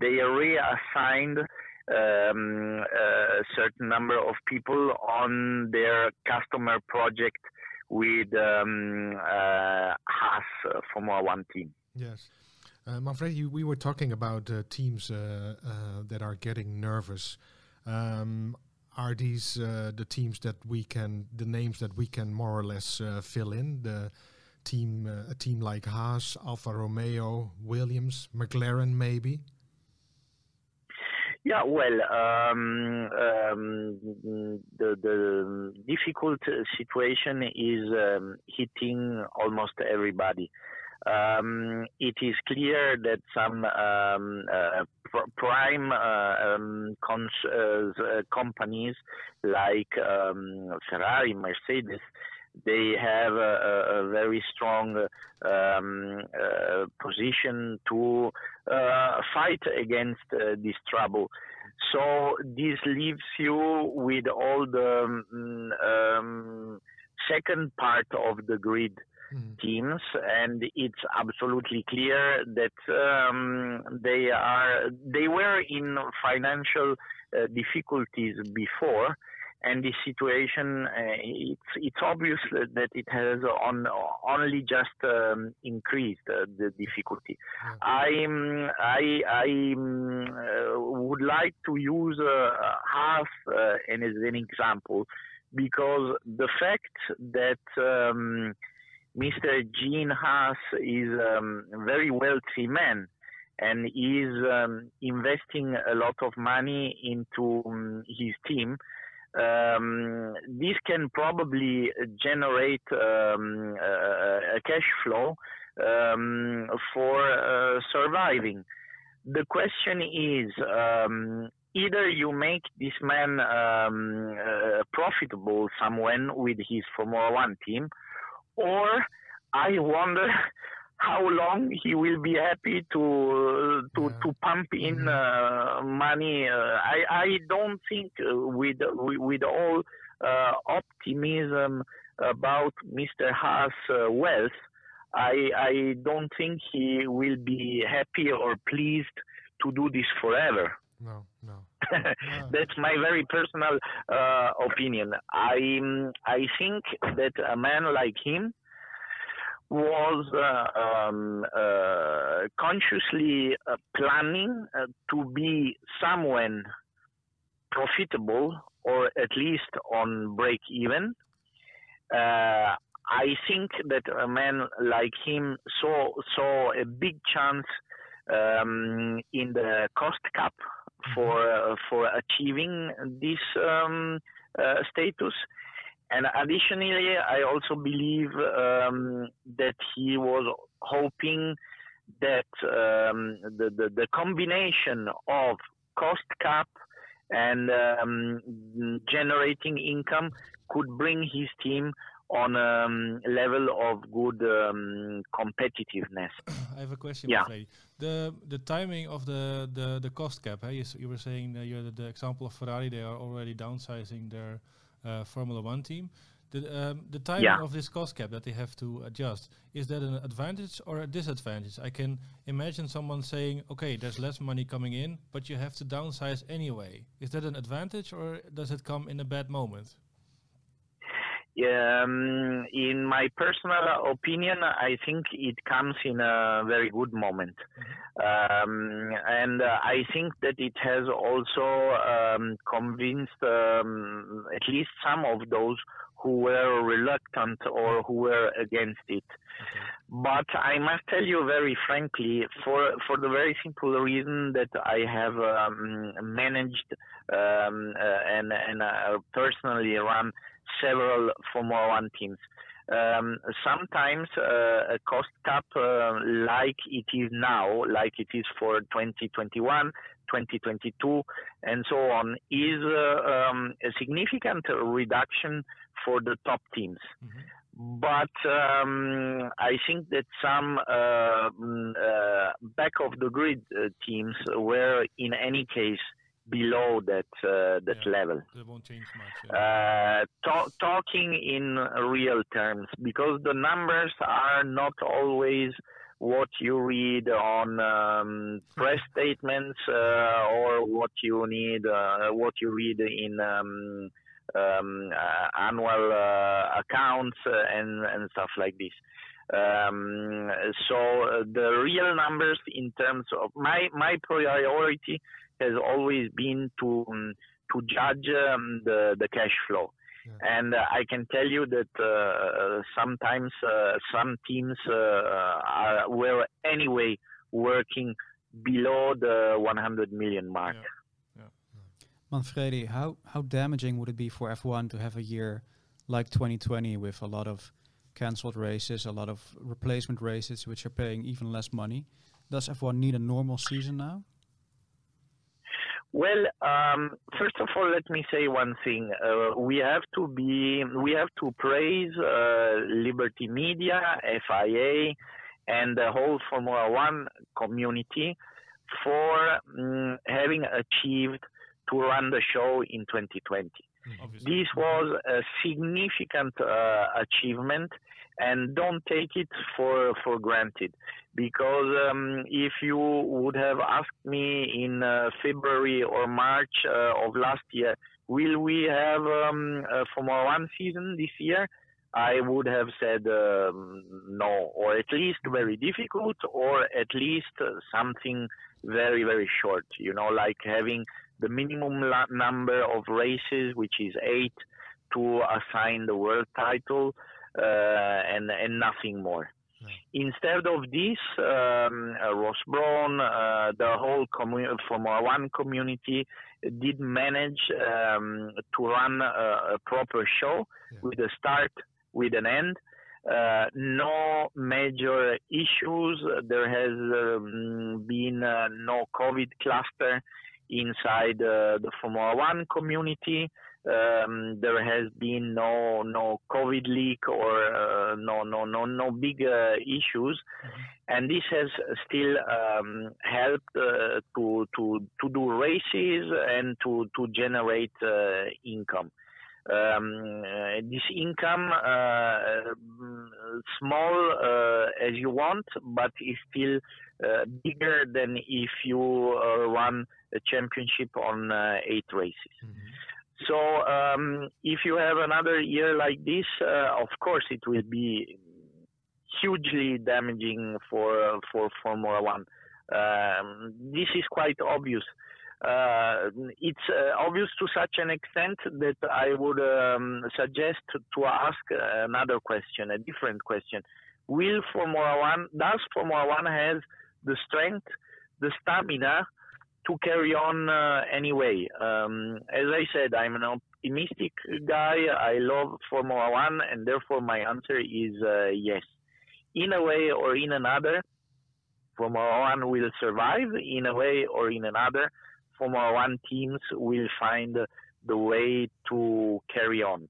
they reassigned um, a certain number of people on their customer project with um, uh, Haas uh, Formula One team. Yes. Uh, Manfred, you, we were talking about uh, teams uh, uh, that are getting nervous. Um, are these uh, the teams that we can, the names that we can more or less fill in? The team, a team like Haas, Alfa Romeo, Williams, McLaren, maybe. Yeah, well, um, um, the the difficult situation is um, hitting almost everybody. Um, it is clear that some um, uh, pr- prime uh, um, cons- uh, companies like um, Ferrari, Mercedes, they have a, a- very strong um, uh, position to uh, fight against uh, this trouble. So this leaves you with all the um, um, second part of the grid Mm. teams, and it's absolutely clear that um, they are they were in financial uh, difficulties before, and the situation uh, it's it's obvious that it has on only just um, increased uh, the difficulty. Yeah. I I I um, uh, would like to use uh, half uh, as an example because the fact that um, Mr. Gene Haas is um, a very wealthy man and is um, investing a lot of money into um, his team. Um, this can probably generate um, a, cash flow um, for uh, surviving. The question is um, either you make this man um, uh, profitable somewhere with his Formula One team, or I wonder how long he will be happy to to, Yeah. to pump in Mhm. uh, money. Uh, I I don't think uh, with with, with all uh, optimism about Mr. Haas' uh, wealth, I I don't think he will be happy or pleased to do this forever. No. That's my very personal uh, opinion. I I think that a man like him was uh, um, uh, consciously uh, planning uh, to be someone profitable or at least on break even. Uh, I think that a man like him saw saw a big chance um, in the cost cap for uh, for achieving this um, uh, status. And additionally, I also believe um, that he was hoping that um, the, the, the combination of cost cap and um, generating income could bring his team on a um, level of good um, competitiveness. I have a question, Yeah. The the timing of the the, the cost cap. Hey, you, you were saying uh, you're the, the example of Ferrari. They are already downsizing their uh, Formula One team. The um, the timing Yeah. of this cost cap that they have to adjust is that an advantage or a disadvantage? I can imagine someone saying, "Okay, there's less money coming in, but you have to downsize anyway." Is that an advantage or does it come in a bad moment? Um, in my personal opinion, I think it comes in a very good moment. Um, and uh, I think that it has also um, convinced um, at least some of those who were reluctant or who were against it. But I must tell you very frankly, for for the very simple reason that I have um, managed um, uh, and and uh, personally run several Formula One teams. Um, sometimes uh, a cost cap uh, like it is now, like it is for 2021, 2022, and so on, is uh, um, a significant reduction for the top teams. But um, I think that some uh, mm, uh, back of the grid uh, teams were, in any case, below that uh, that Yeah. level. That won't change much. yeah. Uh, ta- talking in real terms, because the numbers are not always what you read on um, press statements uh, or what you need, uh, what you read in um, um, uh, annual uh, accounts and and stuff like this. Um, so uh, the real numbers in terms of my my priority has always been to um, to judge um, the the cash flow. Yeah. And uh, I can tell you that uh, sometimes uh, some teams uh, are were anyway working below the 100 million mark. Yeah. Manfredi, how, how damaging would it be for F1 to have a year like 2020 with a lot of cancelled races, a lot of replacement races, which are paying even less money? Does F1 need a normal season now? Well, um, first of all, let me say one thing. Uh, we have to be, we have to praise uh, Liberty Media, FIA, and the whole Formula One community for mm, having achieved to run the show in 2020. Obviously. This was a significant uh, achievement, and don't take it for for granted. Because um, if you would have asked me in uh, February or March uh, of last year, will we have um, a Formula One season this year? I would have said um, no, or at least very difficult, or at least uh, something very very short. You know, like having the minimum number of races, which is eight, to assign the world title, uh, and and nothing more. Instead of this, um, uh, Ross Brown, uh, the whole commu- Formula One community did manage um, to run a, a proper show Yeah. with a start, with an end. Uh, no major issues. There has um, been uh, no COVID cluster inside uh, the Formula One community. Um, there has been no no COVID leak or uh, no no no no big uh, issues, and this has still um, helped uh, to to to do races and to to generate uh, income. Um, uh, this income, uh, small uh, as you want, but is still uh, bigger than if you uh, run a championship on uh, eight races. So um, if you have another year like this, uh, of course it will be hugely damaging for for Formula One. Um, this is quite obvious. uh, it's uh, obvious to such an extent that I would um, suggest to ask another question, a different question. Will Formula One, does Formula One have the strength, the stamina to carry on uh, anyway? Um, as I said, I'm an optimistic guy. I love Formula One, and therefore my answer is uh, yes. In a way or in another, Formula One will survive. In a way or in another, Formula One teams will find the way to carry on.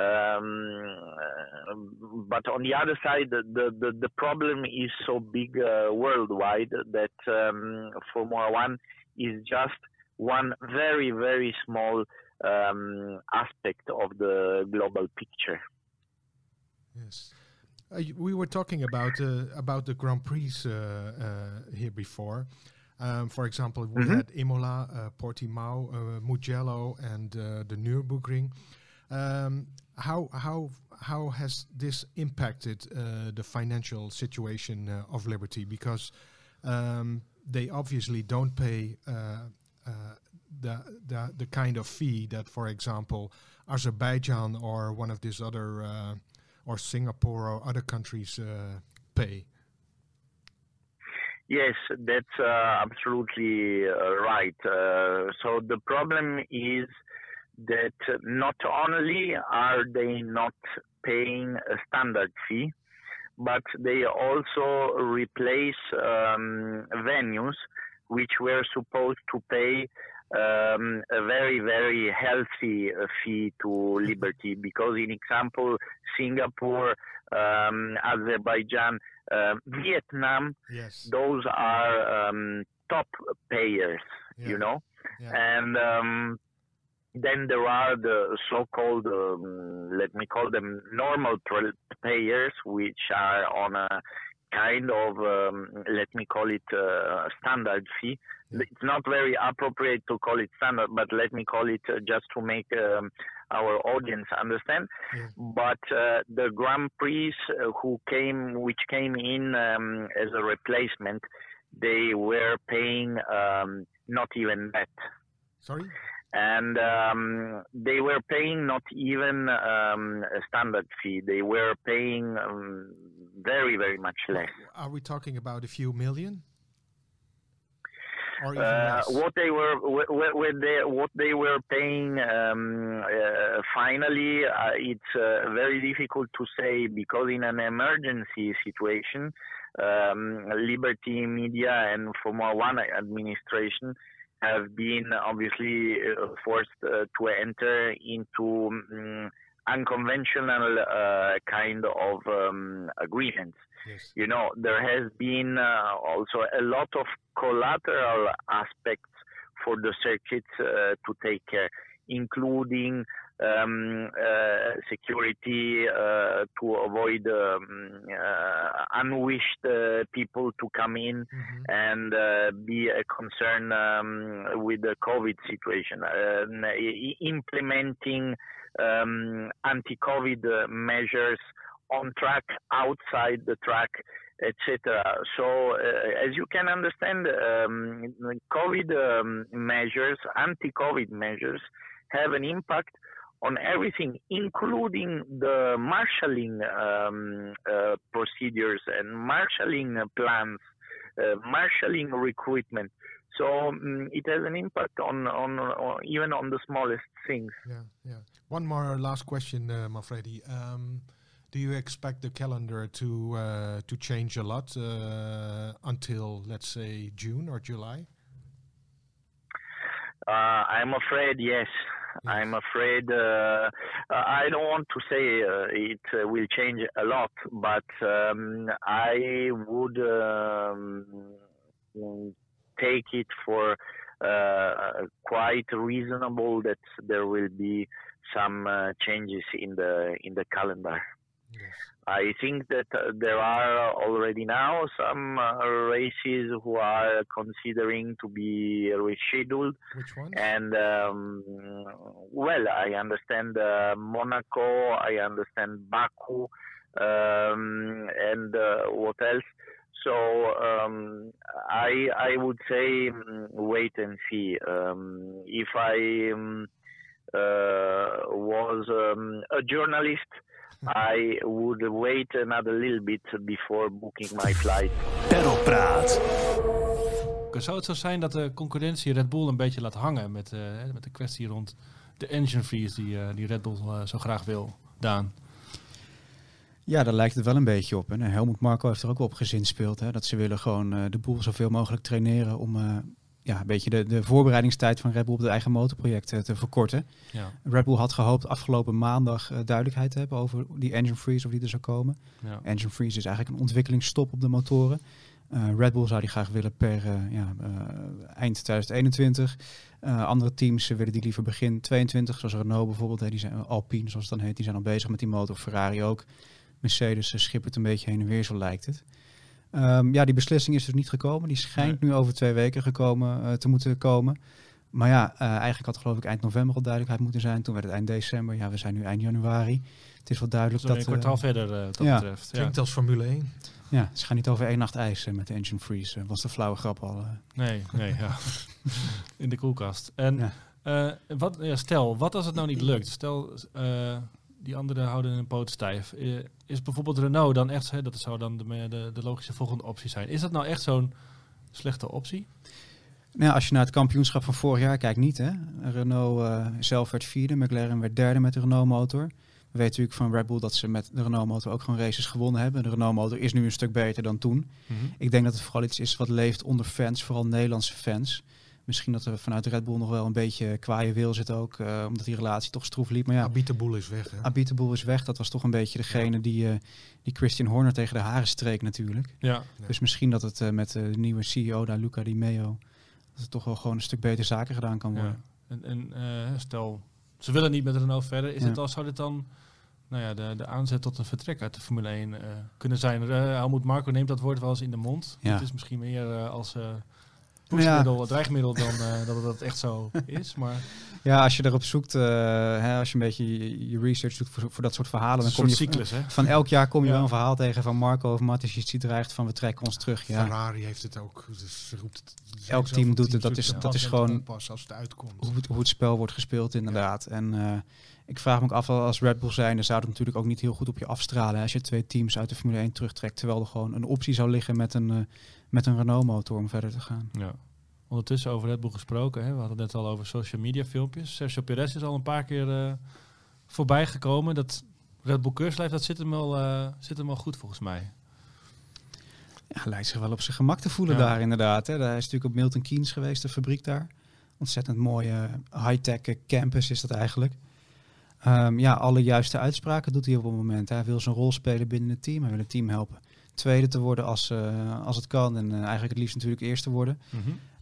Um, but on the other side, the, the, the problem is so big uh, worldwide that um, Formula One is just one very, very small um, aspect of the global picture. Yes. Uh, we were talking about uh, about the Grand Prix uh, uh here before. Um, for example, we mm-hmm. had Imola, uh, Portimao, uh, Mugello, and the Nürburgring. Um, how how how has this impacted the financial situation of Liberty? Because um, they obviously don't pay the, the the kind of fee that, for example, Azerbaijan or one of these other uh, or Singapore or other countries uh, pay. Yes, that's uh, absolutely uh, right. Uh, so the problem is that not only are they not paying a standard fee, but they also replace um, venues which were supposed to pay um, a very, very healthy fee to Liberty because, in example, Singapore, um, Azerbaijan, uh, Vietnam, yes. those are um, top payers, yeah. you know, yeah. and um, then there are the so-called, um, let me call them normal payers, which are on a kind of, um, let me call it uh, standard fee. Yeah. It's not very appropriate to call it standard, but let me call it uh, just to make um, our audience understand. Yeah. But uh, the Grand Prix uh, who came, which came in um, as a replacement, they were paying um, not even that. Sorry and um, they were paying not even um, a standard fee. They were paying um, very, very much less. Are we talking about a few million? Uh, what they were what, they what they were paying um, uh, finally uh, it's uh, very difficult to say because in an emergency situation um, liberty media and formula one administration have been obviously uh, forced uh, to enter into um, unconventional uh, kind of um, agreements. Yes. You know, there has been uh, also a lot of collateral aspects for the circuits uh, to take care, including um, uh, security uh, to avoid um, uh, unwished people to come in mm-hmm. and be a concern um, with the COVID situation. implementing um, anti-COVID measures on track, outside the track, etc. So, uh, as you can understand, um, COVID um, measures, anti-COVID measures, have an impact on everything, including the marshalling um, uh, procedures and marshalling plans, uh, marshalling recruitment. So um, it has an impact on, on, on, even on the smallest things. Yeah, yeah. One more last question, uh, Manfredi. Um, do you expect the calendar to uh, to change a lot uh, until, let's say, June or July? Uh, I'm afraid yes. I'm afraid uh, I don't want to say uh, it uh, will change a lot, but um, I would um, take it for uh, quite reasonable that there will be some uh, changes in the in the calendar. Yes. I think that uh, there are already now some uh, races who are considering to be rescheduled. Which ones? And um, well, I understand uh, Monaco, I understand Baku, um, and uh, what else? So um, I I would say mm, wait and see. Um, if I um, uh, was um, a journalist, I would wait another little bit before booking my flight. Pedalpraat. Zou het zo zijn dat de concurrentie Red Bull een beetje laat hangen met, eh, met de kwestie rond de engine freeze die, eh, die Red Bull eh, zo graag wil, Daan? Ja, daar lijkt het wel een beetje op. Hè. En Helmut Marco heeft er ook op gezinspeeld. Hè, dat ze willen gewoon eh, de boel zoveel mogelijk traineren om eh, ja, een beetje de, de voorbereidingstijd van Red Bull op het eigen motorproject eh, te verkorten. Ja, Red Bull had gehoopt afgelopen maandag eh, duidelijkheid te hebben over die engine freeze of die er zou komen. ja. Engine freeze is eigenlijk een ontwikkelingsstop op de motoren. Eh, Red Bull zou die graag willen per ja, eind 2021. Eh, andere teams willen die liever begin 22, zoals Renault bijvoorbeeld. Hè, die zijn, Alpine, zoals het dan heet, die zijn al bezig met die motor. Ferrari ook. Mercedes schippert een beetje heen en weer, zo lijkt het. Ehm, ja, die beslissing is dus niet gekomen. Die schijnt nu over twee weken gekomen, eh, te moeten komen. Maar ja, eh, eigenlijk had geloof ik eind november al duidelijkheid moeten zijn. Toen werd het eind december. Ja, we zijn nu eind januari. Het is wel duidelijk dat... een kwartaal verder eh, wat dat ja. betreft. Ja. Klinkt als Formule 1. ja, ze gaan niet over één nacht ijs met de engine freeze. was de flauwe grap al. Nee, nee, ja. In de koelkast. En Ja. eh, wat, ja, stel, wat als het nou niet lukt? Stel, eh, die anderen houden een poot stijf. Eh, is bijvoorbeeld Renault dan echt, hè, dat zou dan de, de, de logische volgende optie zijn. Is dat nou echt zo'n slechte optie? Nou, als je naar het kampioenschap van vorig jaar kijkt, niet hè. Renault eh, zelf werd vierde, McLaren werd derde met de Renault motor. We weten natuurlijk van Red Bull dat ze met de Renault motor ook gewoon races gewonnen hebben. De Renault motor is nu een stuk beter dan toen. Ik denk dat het vooral iets is wat leeft onder fans, vooral Nederlandse fans. Misschien dat er vanuit Red Bull nog wel een beetje kwaaie wil zit ook, eh, omdat die relatie toch stroef liep. Maar ja, Abitaboel is weg. Hè? Abiteboul is weg. Dat was toch een beetje degene die, eh, die Christian Horner tegen de haren streek natuurlijk. Ja, Ja. Dus misschien dat het eh, met de nieuwe CEO daar, Luca Di Meo, dat het toch wel gewoon een stuk beter zaken gedaan kan ja. worden. En, en eh, stel, ze willen niet met Renault verder. Is Ja. het al, zou dit dan nou ja, de, de aanzet tot een vertrek uit de Formule 1 eh, kunnen zijn? Uh, Helmut Marco neemt dat woord wel eens in de mond. Ja. Het is misschien meer eh, als eh pushmiddel, dreigmiddel dan eh, dat het dat echt zo is. Maar Ja, als je erop zoekt, eh, hè, als je een beetje je, research doet voor, voor dat soort verhalen, dan kom je cyclus, hè? van elk jaar kom je Ja. wel een verhaal tegen van Marco of Mattis die dreigt van we trekken ons terug. Ja. Ferrari heeft het ook. Dus roept het, Elk team doet het, dat is- dat is gewoon- pas als het uitkomt. Hoe, het, hoe het spel wordt gespeeld inderdaad. En eh, ik vraag me ook af, als Red Bull zijn, dan zou het natuurlijk ook niet heel goed op je afstralen. hè, Als je twee teams uit de Formule 1 terugtrekt, terwijl er gewoon een optie zou liggen met een, eh, met een Renault motor om verder te gaan. Ja. Ondertussen over Red Bull gesproken. Hè? We hadden het net al over social media filmpjes. Sergio Perez is al een paar keer eh, voorbij gekomen. Dat Red Bull keurslijf, dat zit hem, al, eh, zit hem al goed volgens mij. Ja, hij lijkt zich wel op zijn gemak te voelen Ja. daar inderdaad. Hè. Hij is natuurlijk op Milton Keynes geweest, de fabriek daar. Ontzettend mooie high-tech campus is dat eigenlijk. Ehm, ja, alle juiste uitspraken doet hij op het moment. Hij wil zijn rol spelen binnen het team. Hij wil het team helpen tweede te worden als, eh, als het kan. En eh, eigenlijk het liefst natuurlijk eerste worden.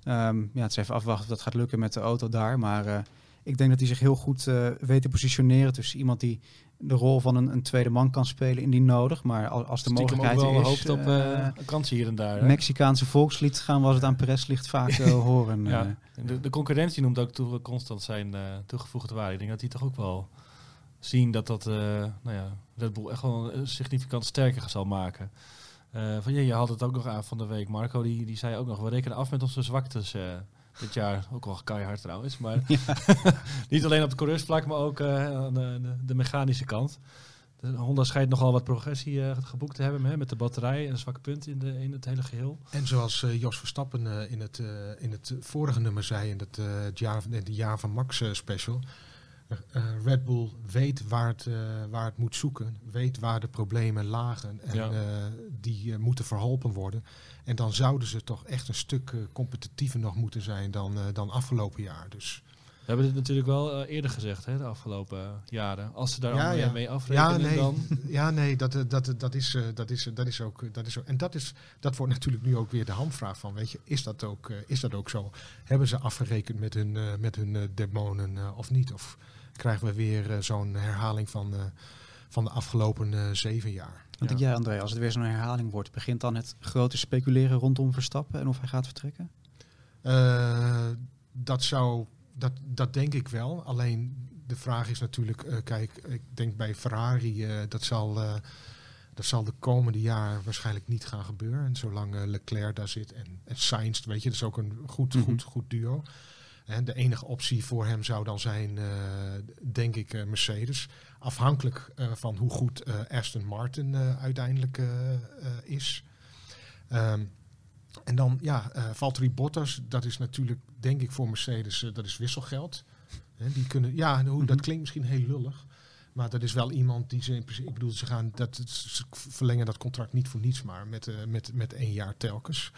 Ehm, ja, het is even afwachten of dat gaat lukken met de auto daar. Maar eh, ik denk dat hij zich heel goed weet te positioneren tussen iemand die de rol van een, een tweede man kan spelen indien nodig. Maar al- als de Stiekem ook mogelijkheid wel er is, hoopt op een kansje hier en daar. hè? Mexicaanse volkslied gaan we als het aan Perez ligt vaak horen. Ja. De, de concurrentie noemt ook toe, constant zijn toegevoegde waarde. Ik denk dat die toch ook wel zien dat dat nou ja, Red Bull echt wel een significant sterker zal maken. Eh, van, ja, je had het ook nog aan van de week. Marco die, die zei ook nog, we rekenen af met onze zwaktes eh, dit jaar. Ook wel keihard trouwens. Maar niet alleen op het coureursvlak, maar ook eh, aan de, de, mechanische kant. De Honda schijnt nogal wat progressie geboekt te hebben hè, met de batterij en een zwak punt in, de, in het hele geheel. En zoals Jos Verstappen in, het, in het vorige nummer zei, in het, het jaar, in de jaar van Max special. Eh, Red Bull weet waar het, eh, waar het moet zoeken, weet waar de problemen lagen en Ja. eh, die eh, moeten verholpen worden. En dan zouden ze toch echt een stuk eh, competitiever nog moeten zijn dan, eh, dan afgelopen jaar. Dus We hebben dit natuurlijk wel eh, eerder gezegd, hè, de afgelopen eh, jaren. Als ze daar Ja, mee afrekenen, Ja, nee, dan... ja, nee dat, eh, dat, dat, is, eh, dat, is, dat is ook. Dat is ook en dat, is, dat wordt natuurlijk nu ook weer de hamvraag van, weet je, is dat ook, eh, is dat ook zo? Hebben ze afgerekend met hun, eh, met hun eh, demonen eh, of niet? Of krijgen we weer eh, zo'n herhaling van, eh, van de afgelopen eh, zeven jaar? Wat Ja. denk jij, André, als het weer zo'n herhaling wordt, begint dan het grote speculeren rondom Verstappen en of hij gaat vertrekken? Eh, dat zou, dat, dat denk ik wel. Alleen de vraag is natuurlijk, eh, kijk, ik denk bij Ferrari, eh, dat zal, eh, Dat zal de komende jaren waarschijnlijk niet gaan gebeuren. En zolang uh, Leclerc daar zit en, en Sainz, weet je, dat is ook een goed, Mhm. goed, goed duo. De enige optie voor hem zou dan zijn, eh, denk ik, eh, Mercedes. Afhankelijk eh, van hoe goed Aston Martin uiteindelijk is. Ehm, en dan, ja, eh Valtteri Bottas, dat is natuurlijk, denk ik, voor Mercedes, dat is wisselgeld. Hè, die kunnen, ja, hoe, dat Mhm. klinkt misschien heel lullig. Maar dat is wel iemand die ze in principe, ik bedoel, ze gaan dat, ze verlengen dat contract niet voor niets, maar met, met, met één jaar telkens.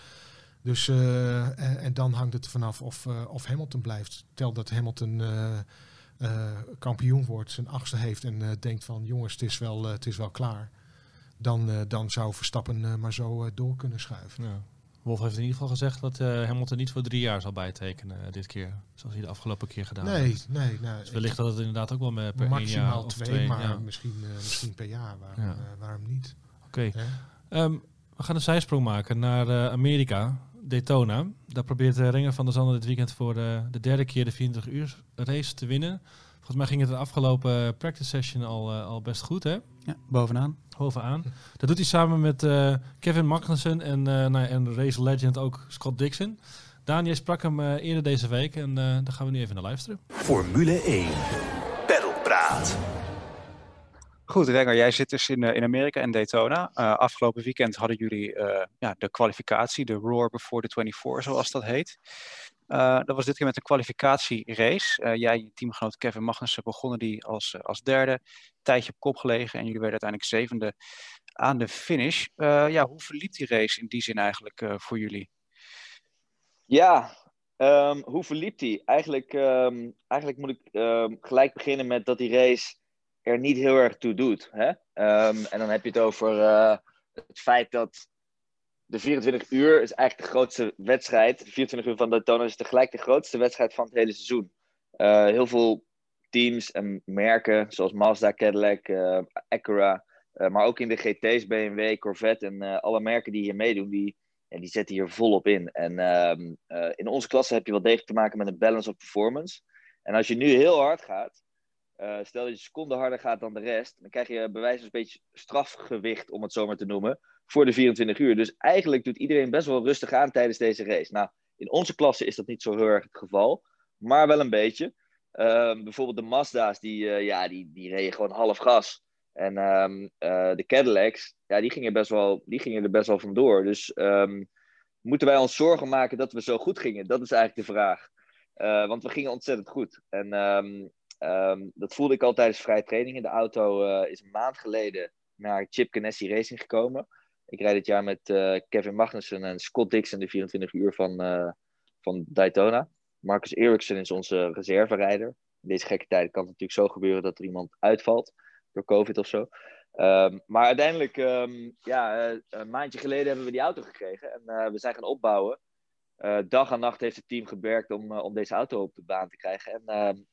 Dus, eh, en, en dan hangt het vanaf of, eh, of Hamilton blijft. Tel dat Hamilton eh, kampioen wordt, zijn achtste heeft en denkt van jongens, het is wel, het is wel klaar. Dan, dan zou Verstappen maar zo door kunnen schuiven. Ja. Wolf heeft in ieder geval gezegd dat Hamilton niet voor drie jaar zal bijtekenen dit keer. Zoals hij de afgelopen keer gedaan nee, heeft. nee, nee. Dus wellicht dat het inderdaad ook wel met per één jaar maximaal of twee, twee. maar ja. misschien, eh, misschien per jaar. Waarom, Ja. waarom niet? Oké. Ehm, we gaan een zijsprong maken naar Amerika, Daytona. Daar probeert de Renger van der Zanden dit weekend voor eh, de derde keer de 24 uur race te winnen. Volgens mij ging het de afgelopen practice session al, eh, al best goed, hè? Ja, bovenaan. Bovenaan. Dat doet hij samen met eh, Kevin Magnussen en, eh nou, ja, en race legend ook Scott Dixon. Daniel sprak hem eh, eerder deze week en eh daar gaan we nu even naar luisteren. Formule 1. Pedalpraat. Goed, Renger, jij zit dus in, eh, in Amerika en Daytona. Eh, afgelopen weekend hadden jullie eh, ja, de kwalificatie, de Roar Before the 24, zoals dat heet. Dat was dit keer met een kwalificatierace. Jij en je teamgenoot Kevin Magnussen begonnen die als, als derde. Tijdje op kop gelegen en jullie werden uiteindelijk zevende aan de finish. Ja, hoe verliep die race in die zin eigenlijk voor jullie? Ja, ehm, hoe verliep die? Eigenlijk, ehm, eigenlijk moet ik ehm, gelijk beginnen met dat die race er niet heel erg toe doet. Hè? Ehm, en dan heb je het over eh, het feit dat de 24 uur is eigenlijk de grootste wedstrijd. De 24 uur van Daytona is tegelijk de grootste wedstrijd van het hele seizoen. Eh, heel veel teams en merken, zoals Mazda, Cadillac, eh, Acura, maar ook in de GT's, BMW, Corvette en alle merken die hier meedoen, die, ja, die zetten hier volop in. En ehm, eh, in onze klasse heb je wel degelijk te maken met een balance of performance. En als je nu heel hard gaat, eh, stel dat je seconde harder gaat dan de rest, dan krijg je bij een beetje strafgewicht, om het zo maar te noemen, voor de 24 uur. Dus eigenlijk doet iedereen best wel rustig aan tijdens deze race. Nou, in onze klasse is dat niet zo heel erg het geval, maar wel een beetje. Ehm, bijvoorbeeld de Mazda's, die, eh, ja, die, die reden gewoon half gas. En ehm, eh, de Cadillacs, ja, die gingen, best wel, die gingen er best wel vandoor. Dus ehm, moeten wij ons zorgen maken dat we zo goed gingen? Dat is eigenlijk de vraag. Want we gingen ontzettend goed. En ehm, dat voelde ik al tijdens vrije training in de auto. eh, is een maand geleden naar Chip Ganassi Racing gekomen. Ik rijd dit jaar met eh, Kevin Magnussen en Scott Dixon de 24 uur van, eh, van Daytona. Marcus Ericsson is onze reserverijder. In deze gekke tijden kan het natuurlijk zo gebeuren dat er iemand uitvalt door COVID of zo. Ehm, maar uiteindelijk, ehm, ja, een maandje geleden hebben we die auto gekregen en we zijn gaan opbouwen. Dag en nacht heeft het team gewerkt om, om deze auto op de baan te krijgen. En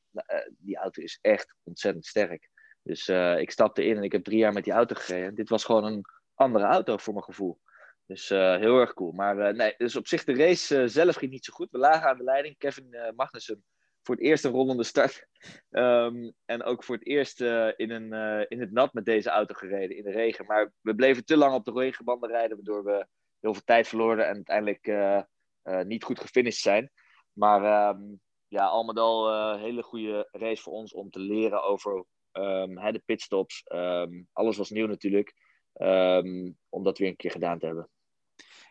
die auto is echt ontzettend sterk. Dus eh, ik stapte in en ik heb drie jaar met die auto gereden. Dit was gewoon een andere auto voor mijn gevoel. Dus eh, heel erg cool. Maar eh, nee, dus op zich de race eh, zelf ging niet zo goed. We lagen aan de leiding. Kevin eh, Magnussen voor het eerst een rollende start. Ehm, en ook voor het eerst eh, in, een, eh, in het nat met deze auto gereden, in de regen. Maar we bleven te lang op de regenbanden rijden, waardoor we heel veel tijd verloren en uiteindelijk eh, eh, niet goed gefinished zijn. Maar ehm, ja, al met al een hele goede race voor ons om te leren over ehm, hè, de pitstops. Ehm, alles was nieuw natuurlijk, ehm, om dat weer een keer gedaan te hebben.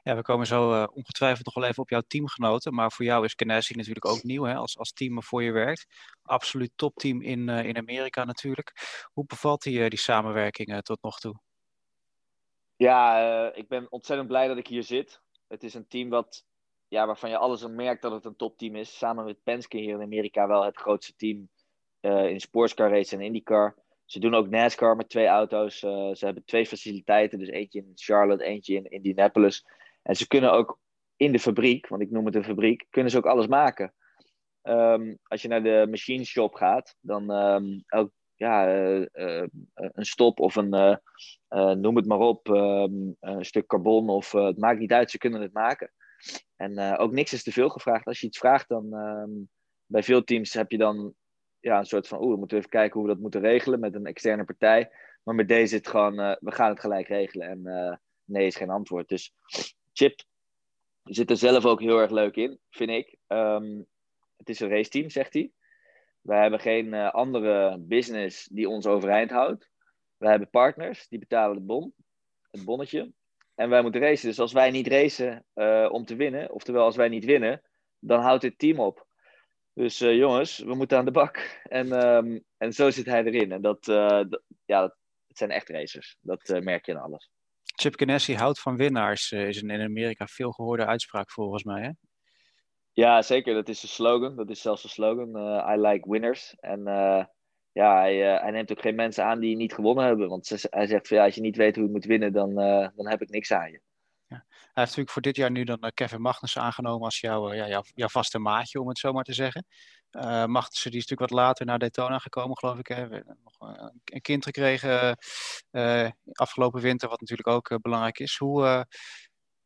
Ja, we komen zo eh, ongetwijfeld nog wel even op jouw teamgenoten. Maar voor jou is Ganassi natuurlijk ook nieuw hè, als, als team waarvoor je werkt. Absoluut topteam in, eh, in Amerika natuurlijk. Hoe bevalt die, eh, die samenwerking eh, tot nog toe? Ja, eh, ik ben ontzettend blij dat ik hier zit. Het is een team wat, ja, waarvan je alles aan merkt dat het een topteam is. Samen met Penske hier in Amerika wel het grootste team eh, in sportscar race en IndyCar. Ze doen ook NASCAR met twee auto's. Eh, ze hebben twee faciliteiten, dus eentje in Charlotte, eentje in Indianapolis. En ze kunnen ook in de fabriek, want ik noem het een fabriek, kunnen ze ook alles maken. Ehm, als je naar de machine shop gaat, dan um, ja, uh, uh, een stop of een, uh, noem het maar op, um, een stuk carbon of het maakt niet uit, ze kunnen het maken. En ook niks is te veel gevraagd. Als je iets vraagt, dan ehm, bij veel teams heb je dan ja, een soort van, oeh, we moeten even kijken hoe we dat moeten regelen met een externe partij. Maar met deze het gewoon, eh, we gaan het gelijk regelen. En eh, nee is geen antwoord. Dus Chip zit er zelf ook heel erg leuk in, vind ik. Ehm, het is een raceteam, zegt hij. Wij hebben geen eh, andere business die ons overeind houdt. Wij hebben partners, die betalen de bon, het bonnetje. En wij moeten racen. Dus als wij niet racen eh, om te winnen, oftewel als wij niet winnen, dan houdt dit team op. Dus eh, jongens, we moeten aan de bak. En, ehm, en zo zit hij erin. En dat, eh, dat- ja, dat, het zijn echt racers. Dat merk je in alles. Chip Ganassi houdt van winnaars, is een in Amerika veel gehoorde uitspraak volgens mij. Hè? Ja, zeker. Dat is de slogan. Dat is zelfs de slogan. I like winners. En ja, hij, eh, hij neemt ook geen mensen aan die niet gewonnen hebben. Want hij zegt van ja, als je niet weet hoe je moet winnen, dan, eh, dan heb ik niks aan je. Hij heeft natuurlijk voor dit jaar nu dan eh, Kevin Magnussen aangenomen als jouw, ja, jouw, jouw vaste maatje, om het zo maar te zeggen. Eh Magnussen die is natuurlijk wat later naar Daytona gekomen, geloof ik. Hè. Nog een kind gekregen afgelopen winter, wat natuurlijk ook belangrijk is. Hoe,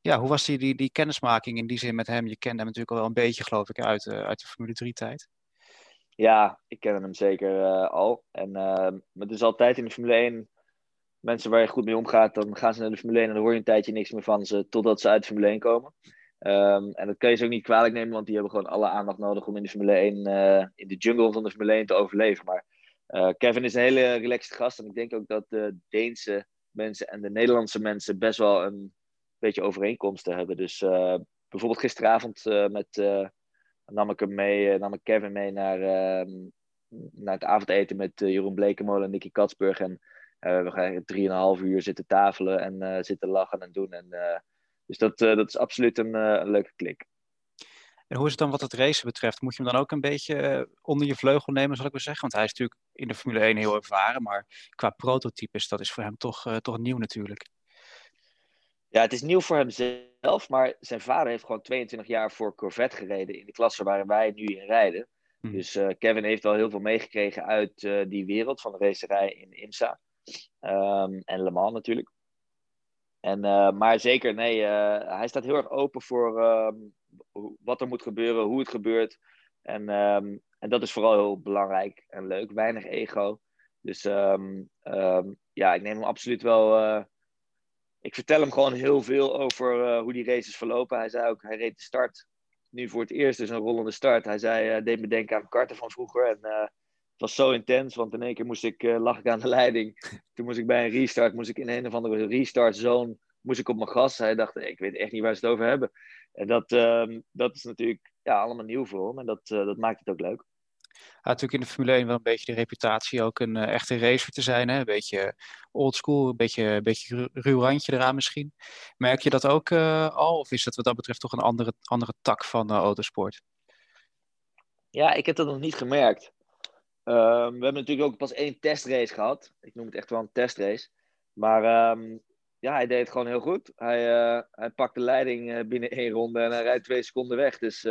ja, hoe was die, die, die kennismaking in die zin met hem? Je kende hem natuurlijk al wel een beetje, geloof ik, uit, uit de Formule 3-tijd. Ja, ik ken hem zeker eh, al. En eh, maar het is altijd in de Formule 1. Mensen waar je goed mee omgaat, dan gaan ze naar de Formule 1 en dan hoor je een tijdje niks meer van ze totdat ze uit de Formule 1 komen. Ehm, en dat kan je ze ook niet kwalijk nemen, want die hebben gewoon alle aandacht nodig om in de Formule 1, eh, in de jungle van de Formule 1 te overleven. Maar eh, Kevin is een hele relaxed gast en ik denk ook dat de Deense mensen en de Nederlandse mensen best wel een beetje overeenkomsten hebben. Dus bijvoorbeeld gisteravond met, nam ik hem mee, eh, nam ik Kevin mee naar, ehm, naar het avondeten met eh, Jeroen Blekemolen en Nicky Katsburg. En eh, we gaan drieënhalf uur zitten tafelen en zitten lachen en doen. En, dus dat, dat is absoluut een, leuke klik. En hoe is het dan wat het racen betreft? Moet je hem dan ook een beetje onder je vleugel nemen, zal ik maar zeggen? Want hij is natuurlijk in de Formule 1 heel ervaren, maar qua prototypes, dat is voor hem toch, toch nieuw natuurlijk. Ja, het is nieuw voor hemzelf, maar zijn vader heeft gewoon 22 jaar voor Corvette gereden in de klasse waar wij nu in rijden. Hmm. Dus eh, Kevin heeft wel heel veel meegekregen uit eh, die wereld van de racerij in IMSA. Ehm, en Le Mans natuurlijk. En, eh, maar zeker, nee, hij staat heel erg open voor ehm, wat er moet gebeuren, hoe het gebeurt. En, ehm, en dat is vooral heel belangrijk en leuk. Weinig ego. Dus ja, ik neem hem absoluut wel. Ik vertel hem gewoon heel veel over eh, hoe die races verlopen. Hij zei ook, hij reed de start. Nu voor het eerst dus een rollende start. Hij zei, eh, deed me denken aan karten van vroeger. En eh, het was zo intens, want in één keer moest ik, lag ik aan de leiding. Toen moest ik bij een restart, moest ik in een of andere restart zone, moest ik op mijn gas. Hij dacht, ik weet echt niet waar ze het over hebben. En dat, ehm, dat is natuurlijk ja, allemaal nieuw voor hem. En dat, dat maakt het ook leuk. Had natuurlijk in de Formule 1 wel een beetje de reputatie ook een eh, echte racer te zijn. Hè? Een beetje oldschool, een beetje, een beetje ru- ruw randje eraan misschien. Merk je dat ook eh, al? Of is dat wat dat betreft toch een andere, andere tak van autosport? Ja, ik heb dat nog niet gemerkt. Ehm, we hebben natuurlijk ook pas één testrace gehad. Ik noem het echt wel een testrace. Maar ehm, ja, hij deed het gewoon heel goed. Hij, eh, hij pakt de leiding binnen één ronde en hij rijdt twee seconden weg. Dus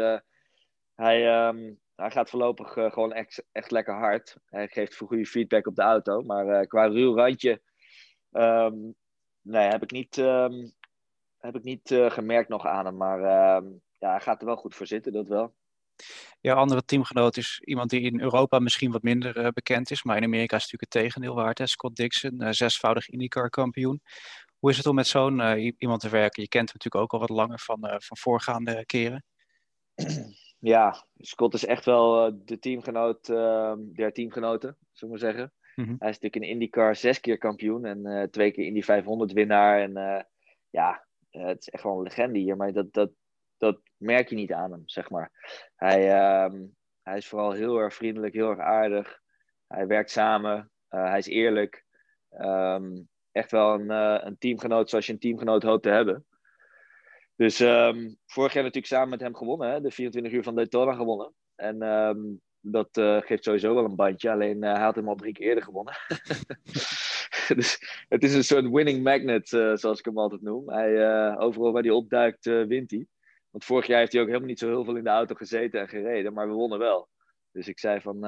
hij, ehm, hij gaat voorlopig eh, gewoon echt, echt lekker hard. Hij geeft voor goede feedback op de auto. Maar eh, qua ruw randje ehm, nee, heb ik niet, ehm, heb ik niet eh, gemerkt nog aan hem. Maar ehm, ja, hij gaat er wel goed voor zitten, dat wel. Jouw andere teamgenoot is iemand die in Europa misschien wat minder bekend is. Maar in Amerika is natuurlijk het tegendeel waard. Hè? Scott Dixon, zesvoudig IndyCar kampioen. Hoe is het om met zo'n iemand te werken? Je kent hem natuurlijk ook al wat langer van, van voorgaande keren. Ja, Scott is echt wel eh, de teamgenoot ehm, der teamgenoten, zullen we maar zeggen. Mhm. Hij is natuurlijk in IndyCar zes keer kampioen en eh, twee keer Indy 500 winnaar. En eh, ja, het is echt wel een legende hier, maar dat, dat, dat merk je niet aan hem, zeg maar. Hij, ehm, hij is vooral heel erg vriendelijk, heel erg aardig. Hij werkt samen, hij is eerlijk. Ehm, echt wel een, een teamgenoot zoals je een teamgenoot hoopt te hebben. Dus ehm, vorig jaar natuurlijk samen met hem gewonnen, hè? de 24 uur van Daytona gewonnen. En ehm, dat eh, geeft sowieso wel een bandje, alleen eh, hij had hem al drie keer eerder gewonnen. dus het is een soort winning magnet, eh, zoals ik hem altijd noem. Hij, overal waar hij opduikt, wint hij. Want vorig jaar heeft hij ook helemaal niet zo heel veel in de auto gezeten en gereden, maar we wonnen wel. Dus ik zei van.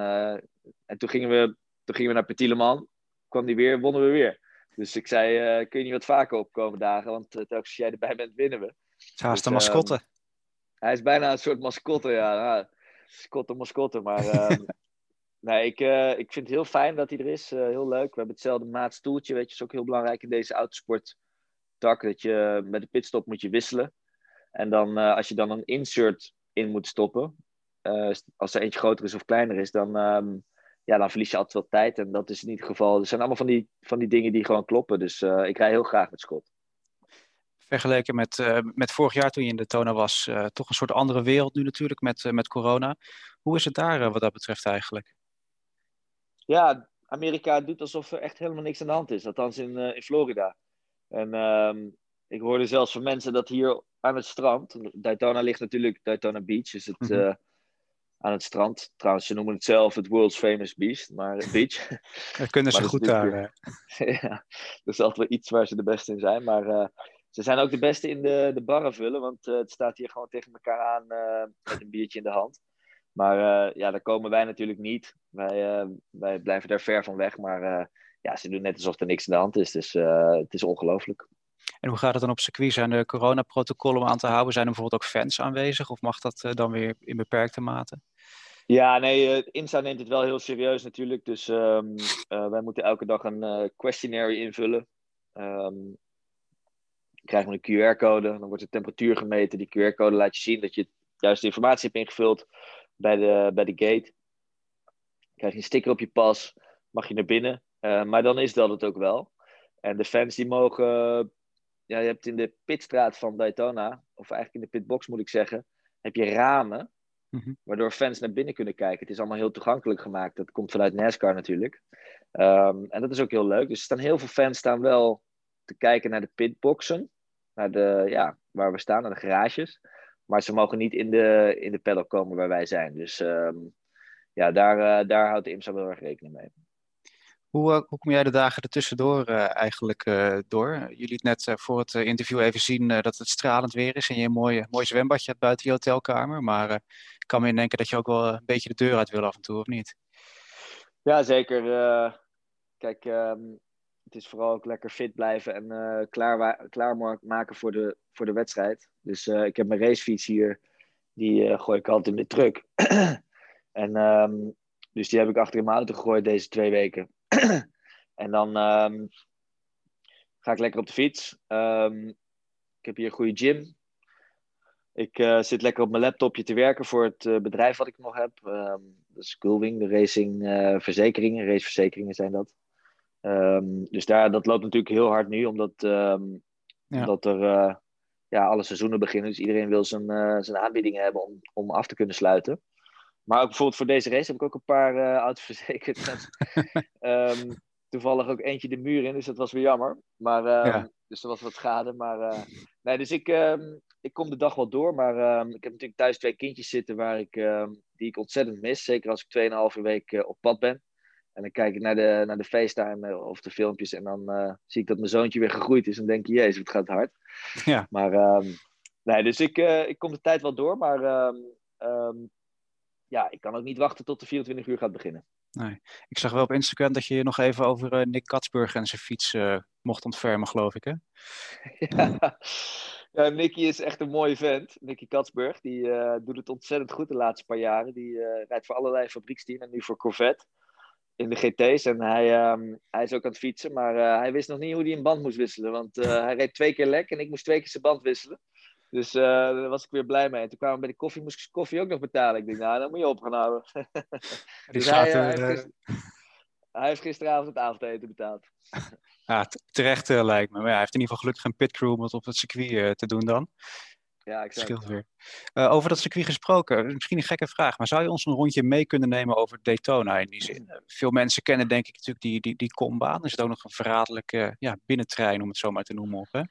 en toen gingen, we, toen gingen we naar Petit Le Mans, kwam hij weer, wonnen we weer. Dus ik zei: Kun je niet wat vaker opkomen dagen? Want telkens als jij erbij bent, winnen we. Het is haast een Dus, ehm, mascotte. Hij is bijna een soort mascotte, ja. Nou, mascotte, mascotte. Maar ehm, Nee, ik, eh, ik vind het heel fijn dat hij er is. Eh, heel leuk. We hebben hetzelfde maatstoeltje. Weet je, is ook heel belangrijk in deze autosport tak. Dat je met de pitstop moet je wisselen. En dan eh, als je dan een insert in moet stoppen. eh, als er eentje groter is of kleiner is, dan, ehm, ja, dan verlies je altijd wel tijd. En dat is in ieder geval. Er zijn allemaal van die, van die dingen die gewoon kloppen. Dus eh, ik rij heel graag met Scott. Vergeleken met, eh, met vorig jaar toen je in de Daytona was, eh, toch een soort andere wereld nu natuurlijk met, eh, met corona. Hoe is het daar wat dat betreft eigenlijk? Ja, Amerika doet alsof er echt helemaal niks aan de hand is. Althans in, in Florida. En ehm, ik hoorde zelfs van mensen dat hier aan het strand. Daytona ligt natuurlijk, Daytona Beach is het Mhm. aan het strand. Trouwens, ze noemen het zelf het World's Famous Beach. Maar, beach. Dat kunnen ze goed daar. eh. ja, dat is altijd wel iets waar ze de beste in zijn. Maar ze zijn ook de beste in de, de barren vullen. Want eh, het staat hier gewoon tegen elkaar aan eh, met een biertje in de hand. Maar eh, ja, daar komen wij natuurlijk niet. Wij, wij blijven daar ver van weg. Maar ja, ze doen net alsof er niks aan de hand is. Dus het is ongelooflijk. En hoe gaat het dan op circuit? Zijn er coronaprotocollen om aan te houden? Zijn er bijvoorbeeld ook fans aanwezig? Of mag dat dan weer in beperkte mate? Ja, nee, Insta neemt het wel heel serieus natuurlijk. Dus ehm, eh, wij moeten elke dag een eh, questionnaire invullen. Ehm krijgen we een QR-code, dan wordt de temperatuur gemeten. Die QR-code laat je zien dat je juist de informatie hebt ingevuld bij de, bij de gate. Krijg je een sticker op je pas, mag je naar binnen. Eh, maar dan is dat het ook wel. En de fans die mogen... Ja, je hebt in de pitstraat van Daytona, of eigenlijk in de pitbox moet ik zeggen, heb je ramen Mhm. waardoor fans naar binnen kunnen kijken. Het is allemaal heel toegankelijk gemaakt. Dat komt vanuit NASCAR natuurlijk. Ehm, en dat is ook heel leuk. Dus er staan heel veel fans staan wel te kijken naar de pitboxen. Naar de, ja, waar we staan, naar de garages. Maar ze mogen niet in de, in de paddock komen waar wij zijn. Dus ehm, ja, daar, eh, daar houdt de IMSA wel erg rekening mee. Hoe, eh, hoe kom jij de dagen ertussendoor eh, eigenlijk door? Jullie liet net voor het interview even zien dat het stralend weer is en je een mooi, mooi zwembadje hebt buiten je hotelkamer. Maar ik kan me indenken dat je ook wel een beetje de deur uit wil af en toe, of niet? Ja, zeker. kijk, ehm, het is vooral ook lekker fit blijven en eh klaar, klaarmaken voor de, voor de wedstrijd. Dus eh, ik heb mijn racefiets hier, die eh, gooi ik altijd in de truck. en ehm, dus die heb ik achter in mijn auto gegooid deze twee weken. en dan ehm, ga ik lekker op de fiets. Ehm, ik heb hier een goede gym. Ik zit lekker op mijn laptopje te werken voor het bedrijf wat ik nog heb. Dat is de racing verzekeringen, raceverzekeringen zijn dat. Ehm, dus daar, dat loopt natuurlijk heel hard nu, omdat, Ja. omdat er eh, ja, alle seizoenen beginnen. Dus iedereen wil zijn, eh, zijn aanbiedingen hebben om, om af te kunnen sluiten. Maar ook bijvoorbeeld voor deze race heb ik ook een paar auto's verzekerd. Ehm, toevallig ook eentje de muur in, dus dat was weer jammer. Maar, Ja. Dus er was wat schade. Maar, nee, dus ik, ik kom de dag wel door. Maar ik heb natuurlijk thuis twee kindjes zitten waar ik, die ik ontzettend mis. Zeker als ik 2,5 week op pad ben. En dan kijk ik naar de, naar de FaceTime eh, of de filmpjes. En dan eh, zie ik dat mijn zoontje weer gegroeid is. En denk je, jezus, wat gaat het hard. Ja. Maar ehm, nee, dus ik, eh, ik kom de tijd wel door. Maar ehm, ehm, ja, ik kan ook niet wachten tot de 24 uur gaat beginnen. Ik zag wel op Instagram dat je nog even over Nick Katsburg en zijn fiets mocht ontfermen, geloof ik, hè? Ja. ja, Nicky is echt een mooie vent. Nicky Katsburg. Die doet het ontzettend goed de laatste paar jaren. Die rijdt voor allerlei fabrieksteams en nu voor Corvette in de GT's. En hij, ehm, hij is ook aan het fietsen, maar eh, hij wist nog niet hoe hij een band moest wisselen. Want eh, hij reed twee keer lek en ik moest twee keer zijn band wisselen. Dus eh, daar was ik weer blij mee. En toen kwamen we bij de koffie, moest ik koffie ook nog betalen. Ik denk, nou, dan moet je op gaan houden. Dus hij, heeft gister- hij heeft gisteravond het avondeten betaald. ja, terecht lijkt me. Maar ja, hij heeft in ieder geval gelukkig een pitcrew om het op het circuit te doen dan. Ja, ik Scheelt weer. Eh, over dat circuit gesproken, misschien een gekke vraag, maar zou je ons een rondje mee kunnen nemen over Daytona in die zin? Eh, Veel mensen kennen denk ik natuurlijk die, die, die kombaan. Er zit ook nog een verraderlijke ja, binnentrein, om het zo maar te noemen, op. Hè?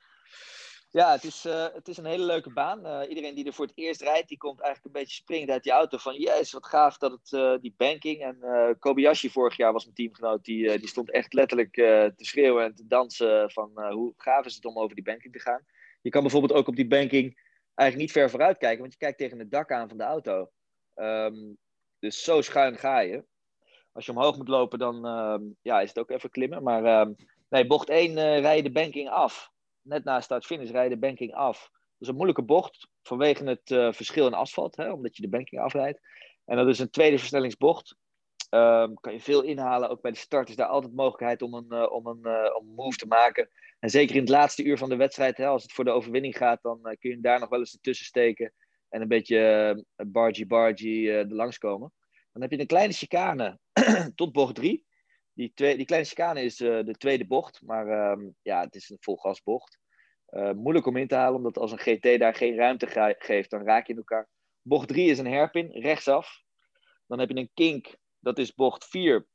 Ja, het is, eh, het is een hele leuke baan. Eh, iedereen die er voor het eerst rijdt, die komt eigenlijk een beetje springend uit die auto. Van, jezus, wat gaaf dat het, eh, die banking. En eh, Kobayashi vorig jaar was mijn teamgenoot. Die, eh, die stond echt letterlijk eh, te schreeuwen en te dansen van eh, hoe gaaf is het om over die banking te gaan. Je kan bijvoorbeeld ook op die banking eigenlijk niet ver vooruit kijken, want je kijkt tegen het dak aan van de auto. Ehm, dus zo schuin ga je. Als je omhoog moet lopen, dan ehm, ja, is het ook even klimmen. Maar ehm, nee, bocht 1 eh rij je de banking af net na start-finish rijden de banking af. Dat is een moeilijke bocht vanwege het eh, verschil in asfalt, hè, omdat je de banking afrijdt. En dat is een tweede versnellingsbocht. Ehm, kan je veel inhalen. Ook bij de start is daar altijd mogelijkheid om een, uh, om een, uh, om move te maken. En zeker in het laatste uur van de wedstrijd, hè, als het voor de overwinning gaat, dan uh, kun je daar nog wel eens ertussen steken. En een beetje bargy-bargy er langskomen. Dan heb je een kleine chicane tot bocht 3. Die, twee, die kleine chicane is de tweede bocht. Maar um, ja, het is een volgasbocht. moeilijk om in te halen, omdat als een GT daar geen ruimte geeft, dan raak je in elkaar. Bocht 3 is een herpin, rechtsaf. Dan heb je een kink dat is bocht 4.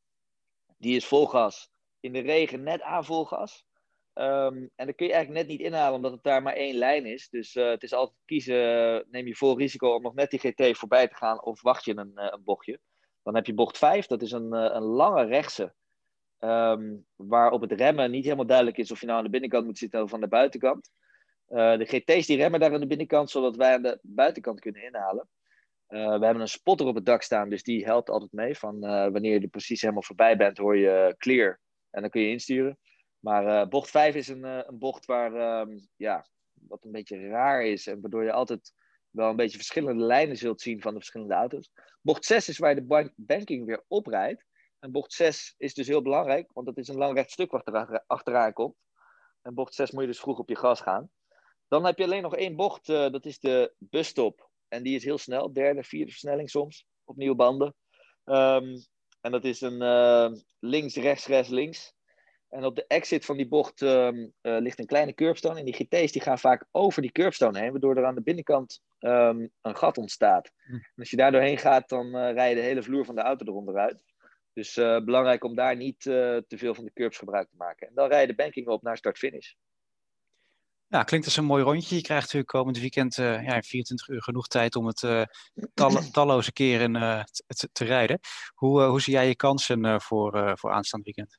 Die is vol gas. In de regen net aan vol gas. Um, en dan kun je eigenlijk net niet inhalen, omdat het daar maar één lijn is. Dus uh, het is altijd kiezen, neem je vol risico om nog net die GT voorbij te gaan of wacht je een, uh, een bochtje. Dan heb je bocht 5, dat is een, een lange rechtse. Um, waar op het remmen niet helemaal duidelijk is of je nou aan de binnenkant moet zitten of aan de buitenkant. de GT's die remmen daar aan de binnenkant, zodat wij aan de buitenkant kunnen inhalen. Uh, we hebben een spotter op het dak staan, dus die helpt altijd mee. Van uh, wanneer je er precies helemaal voorbij bent, hoor je clear en dan kun je insturen. Maar uh, bocht 5 is een, een bocht waar, um, ja, wat een beetje raar is. En waardoor je altijd wel een beetje verschillende lijnen zult zien van de verschillende auto's. Bocht 6 is waar je de banking weer oprijdt. En bocht 6 is dus heel belangrijk, want dat is een lang recht stuk wat er achteraan komt. En bocht 6 moet je dus vroeg op je gas gaan. Dan heb je alleen nog één bocht, dat is de busstop. En die is heel snel, derde, vierde versnelling soms, op nieuwe banden. Um, en dat is een uh, links, rechts, rechts, links. En op de exit van die bocht um, uh, ligt een kleine curbstone. En die GT's die gaan vaak over die curbstone heen, waardoor er aan de binnenkant um, een gat ontstaat. Hm. En als je daar doorheen gaat, dan uh, rij je de hele vloer van de auto eronder uit. Dus belangrijk om daar niet te veel van de curbs gebruik te maken. En dan rij je de banking op naar start-finish. Ja, klinkt als een mooi rondje. Je krijgt natuurlijk komend weekend uh, ja, 24 uur genoeg tijd om het uh, tal talloze keren uh, te, te, rijden. Hoe, hoe zie jij je kansen voor, voor aanstaand weekend?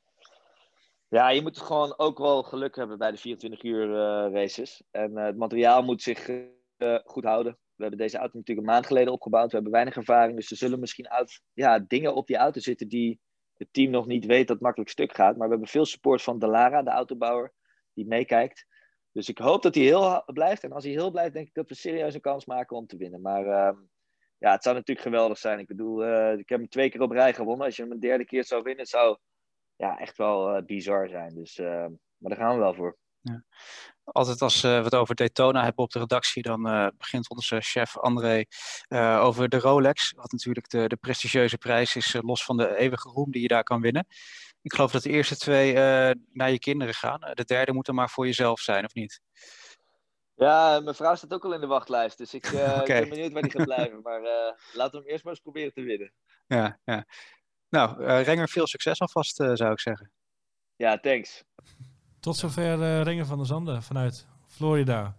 Ja, je moet gewoon ook wel geluk hebben bij de 24 uur races. En het materiaal moet zich goed houden. We hebben deze auto natuurlijk een maand geleden opgebouwd. We hebben weinig ervaring, dus er zullen misschien uit, ja, dingen op die auto zitten die het team nog niet weet dat makkelijk stuk gaat. Maar we hebben veel support van Delara, de autobouwer, die meekijkt. Dus ik hoop dat hij heel blijft. En als hij heel blijft, denk ik dat we serieus een kans maken om te winnen. Maar uh, ja, het zou natuurlijk geweldig zijn. Ik bedoel, uh, ik heb hem twee keer op rij gewonnen. Als je hem een derde keer zou winnen, zou ja, echt wel uh, bizar zijn. Dus, ehm, maar daar gaan we wel voor. Ja. Altijd als we het over Daytona hebben op de redactie, dan begint onze chef André over de Rolex. Wat natuurlijk de, de prestigieuze prijs is, los van de eeuwige roem die je daar kan winnen. Ik geloof dat de eerste twee uh, naar je kinderen gaan. De derde moet dan maar voor jezelf zijn, of niet? Ja, mijn vrouw staat ook al in de wachtlijst. Dus ik, uh, okay. ik ben benieuwd waar die gaat blijven. Maar uh, laten we hem eerst maar eens proberen te winnen. Ja, ja. Nou, Renger, veel succes alvast, zou ik zeggen. Ja, thanks. Tot zover Renger van der Zanden vanuit Florida.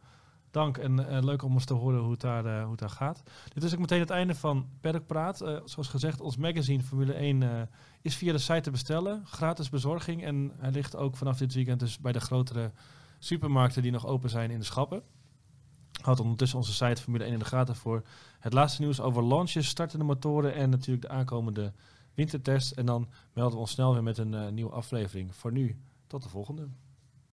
Dank en leuk om eens te horen hoe het daar, hoe het gaat. Dit is ook meteen het einde van Perkpraat. zoals gezegd, ons magazine Formule 1 is via de site te bestellen. Gratis bezorging. En hij ligt ook vanaf dit weekend dus bij de grotere supermarkten die nog open zijn in de schappen. Houd ondertussen onze site Formule 1 in de gaten voor het laatste nieuws over launches, startende motoren en natuurlijk de aankomende wintertest. En dan melden we ons snel weer met een nieuwe aflevering. Voor nu, tot de volgende.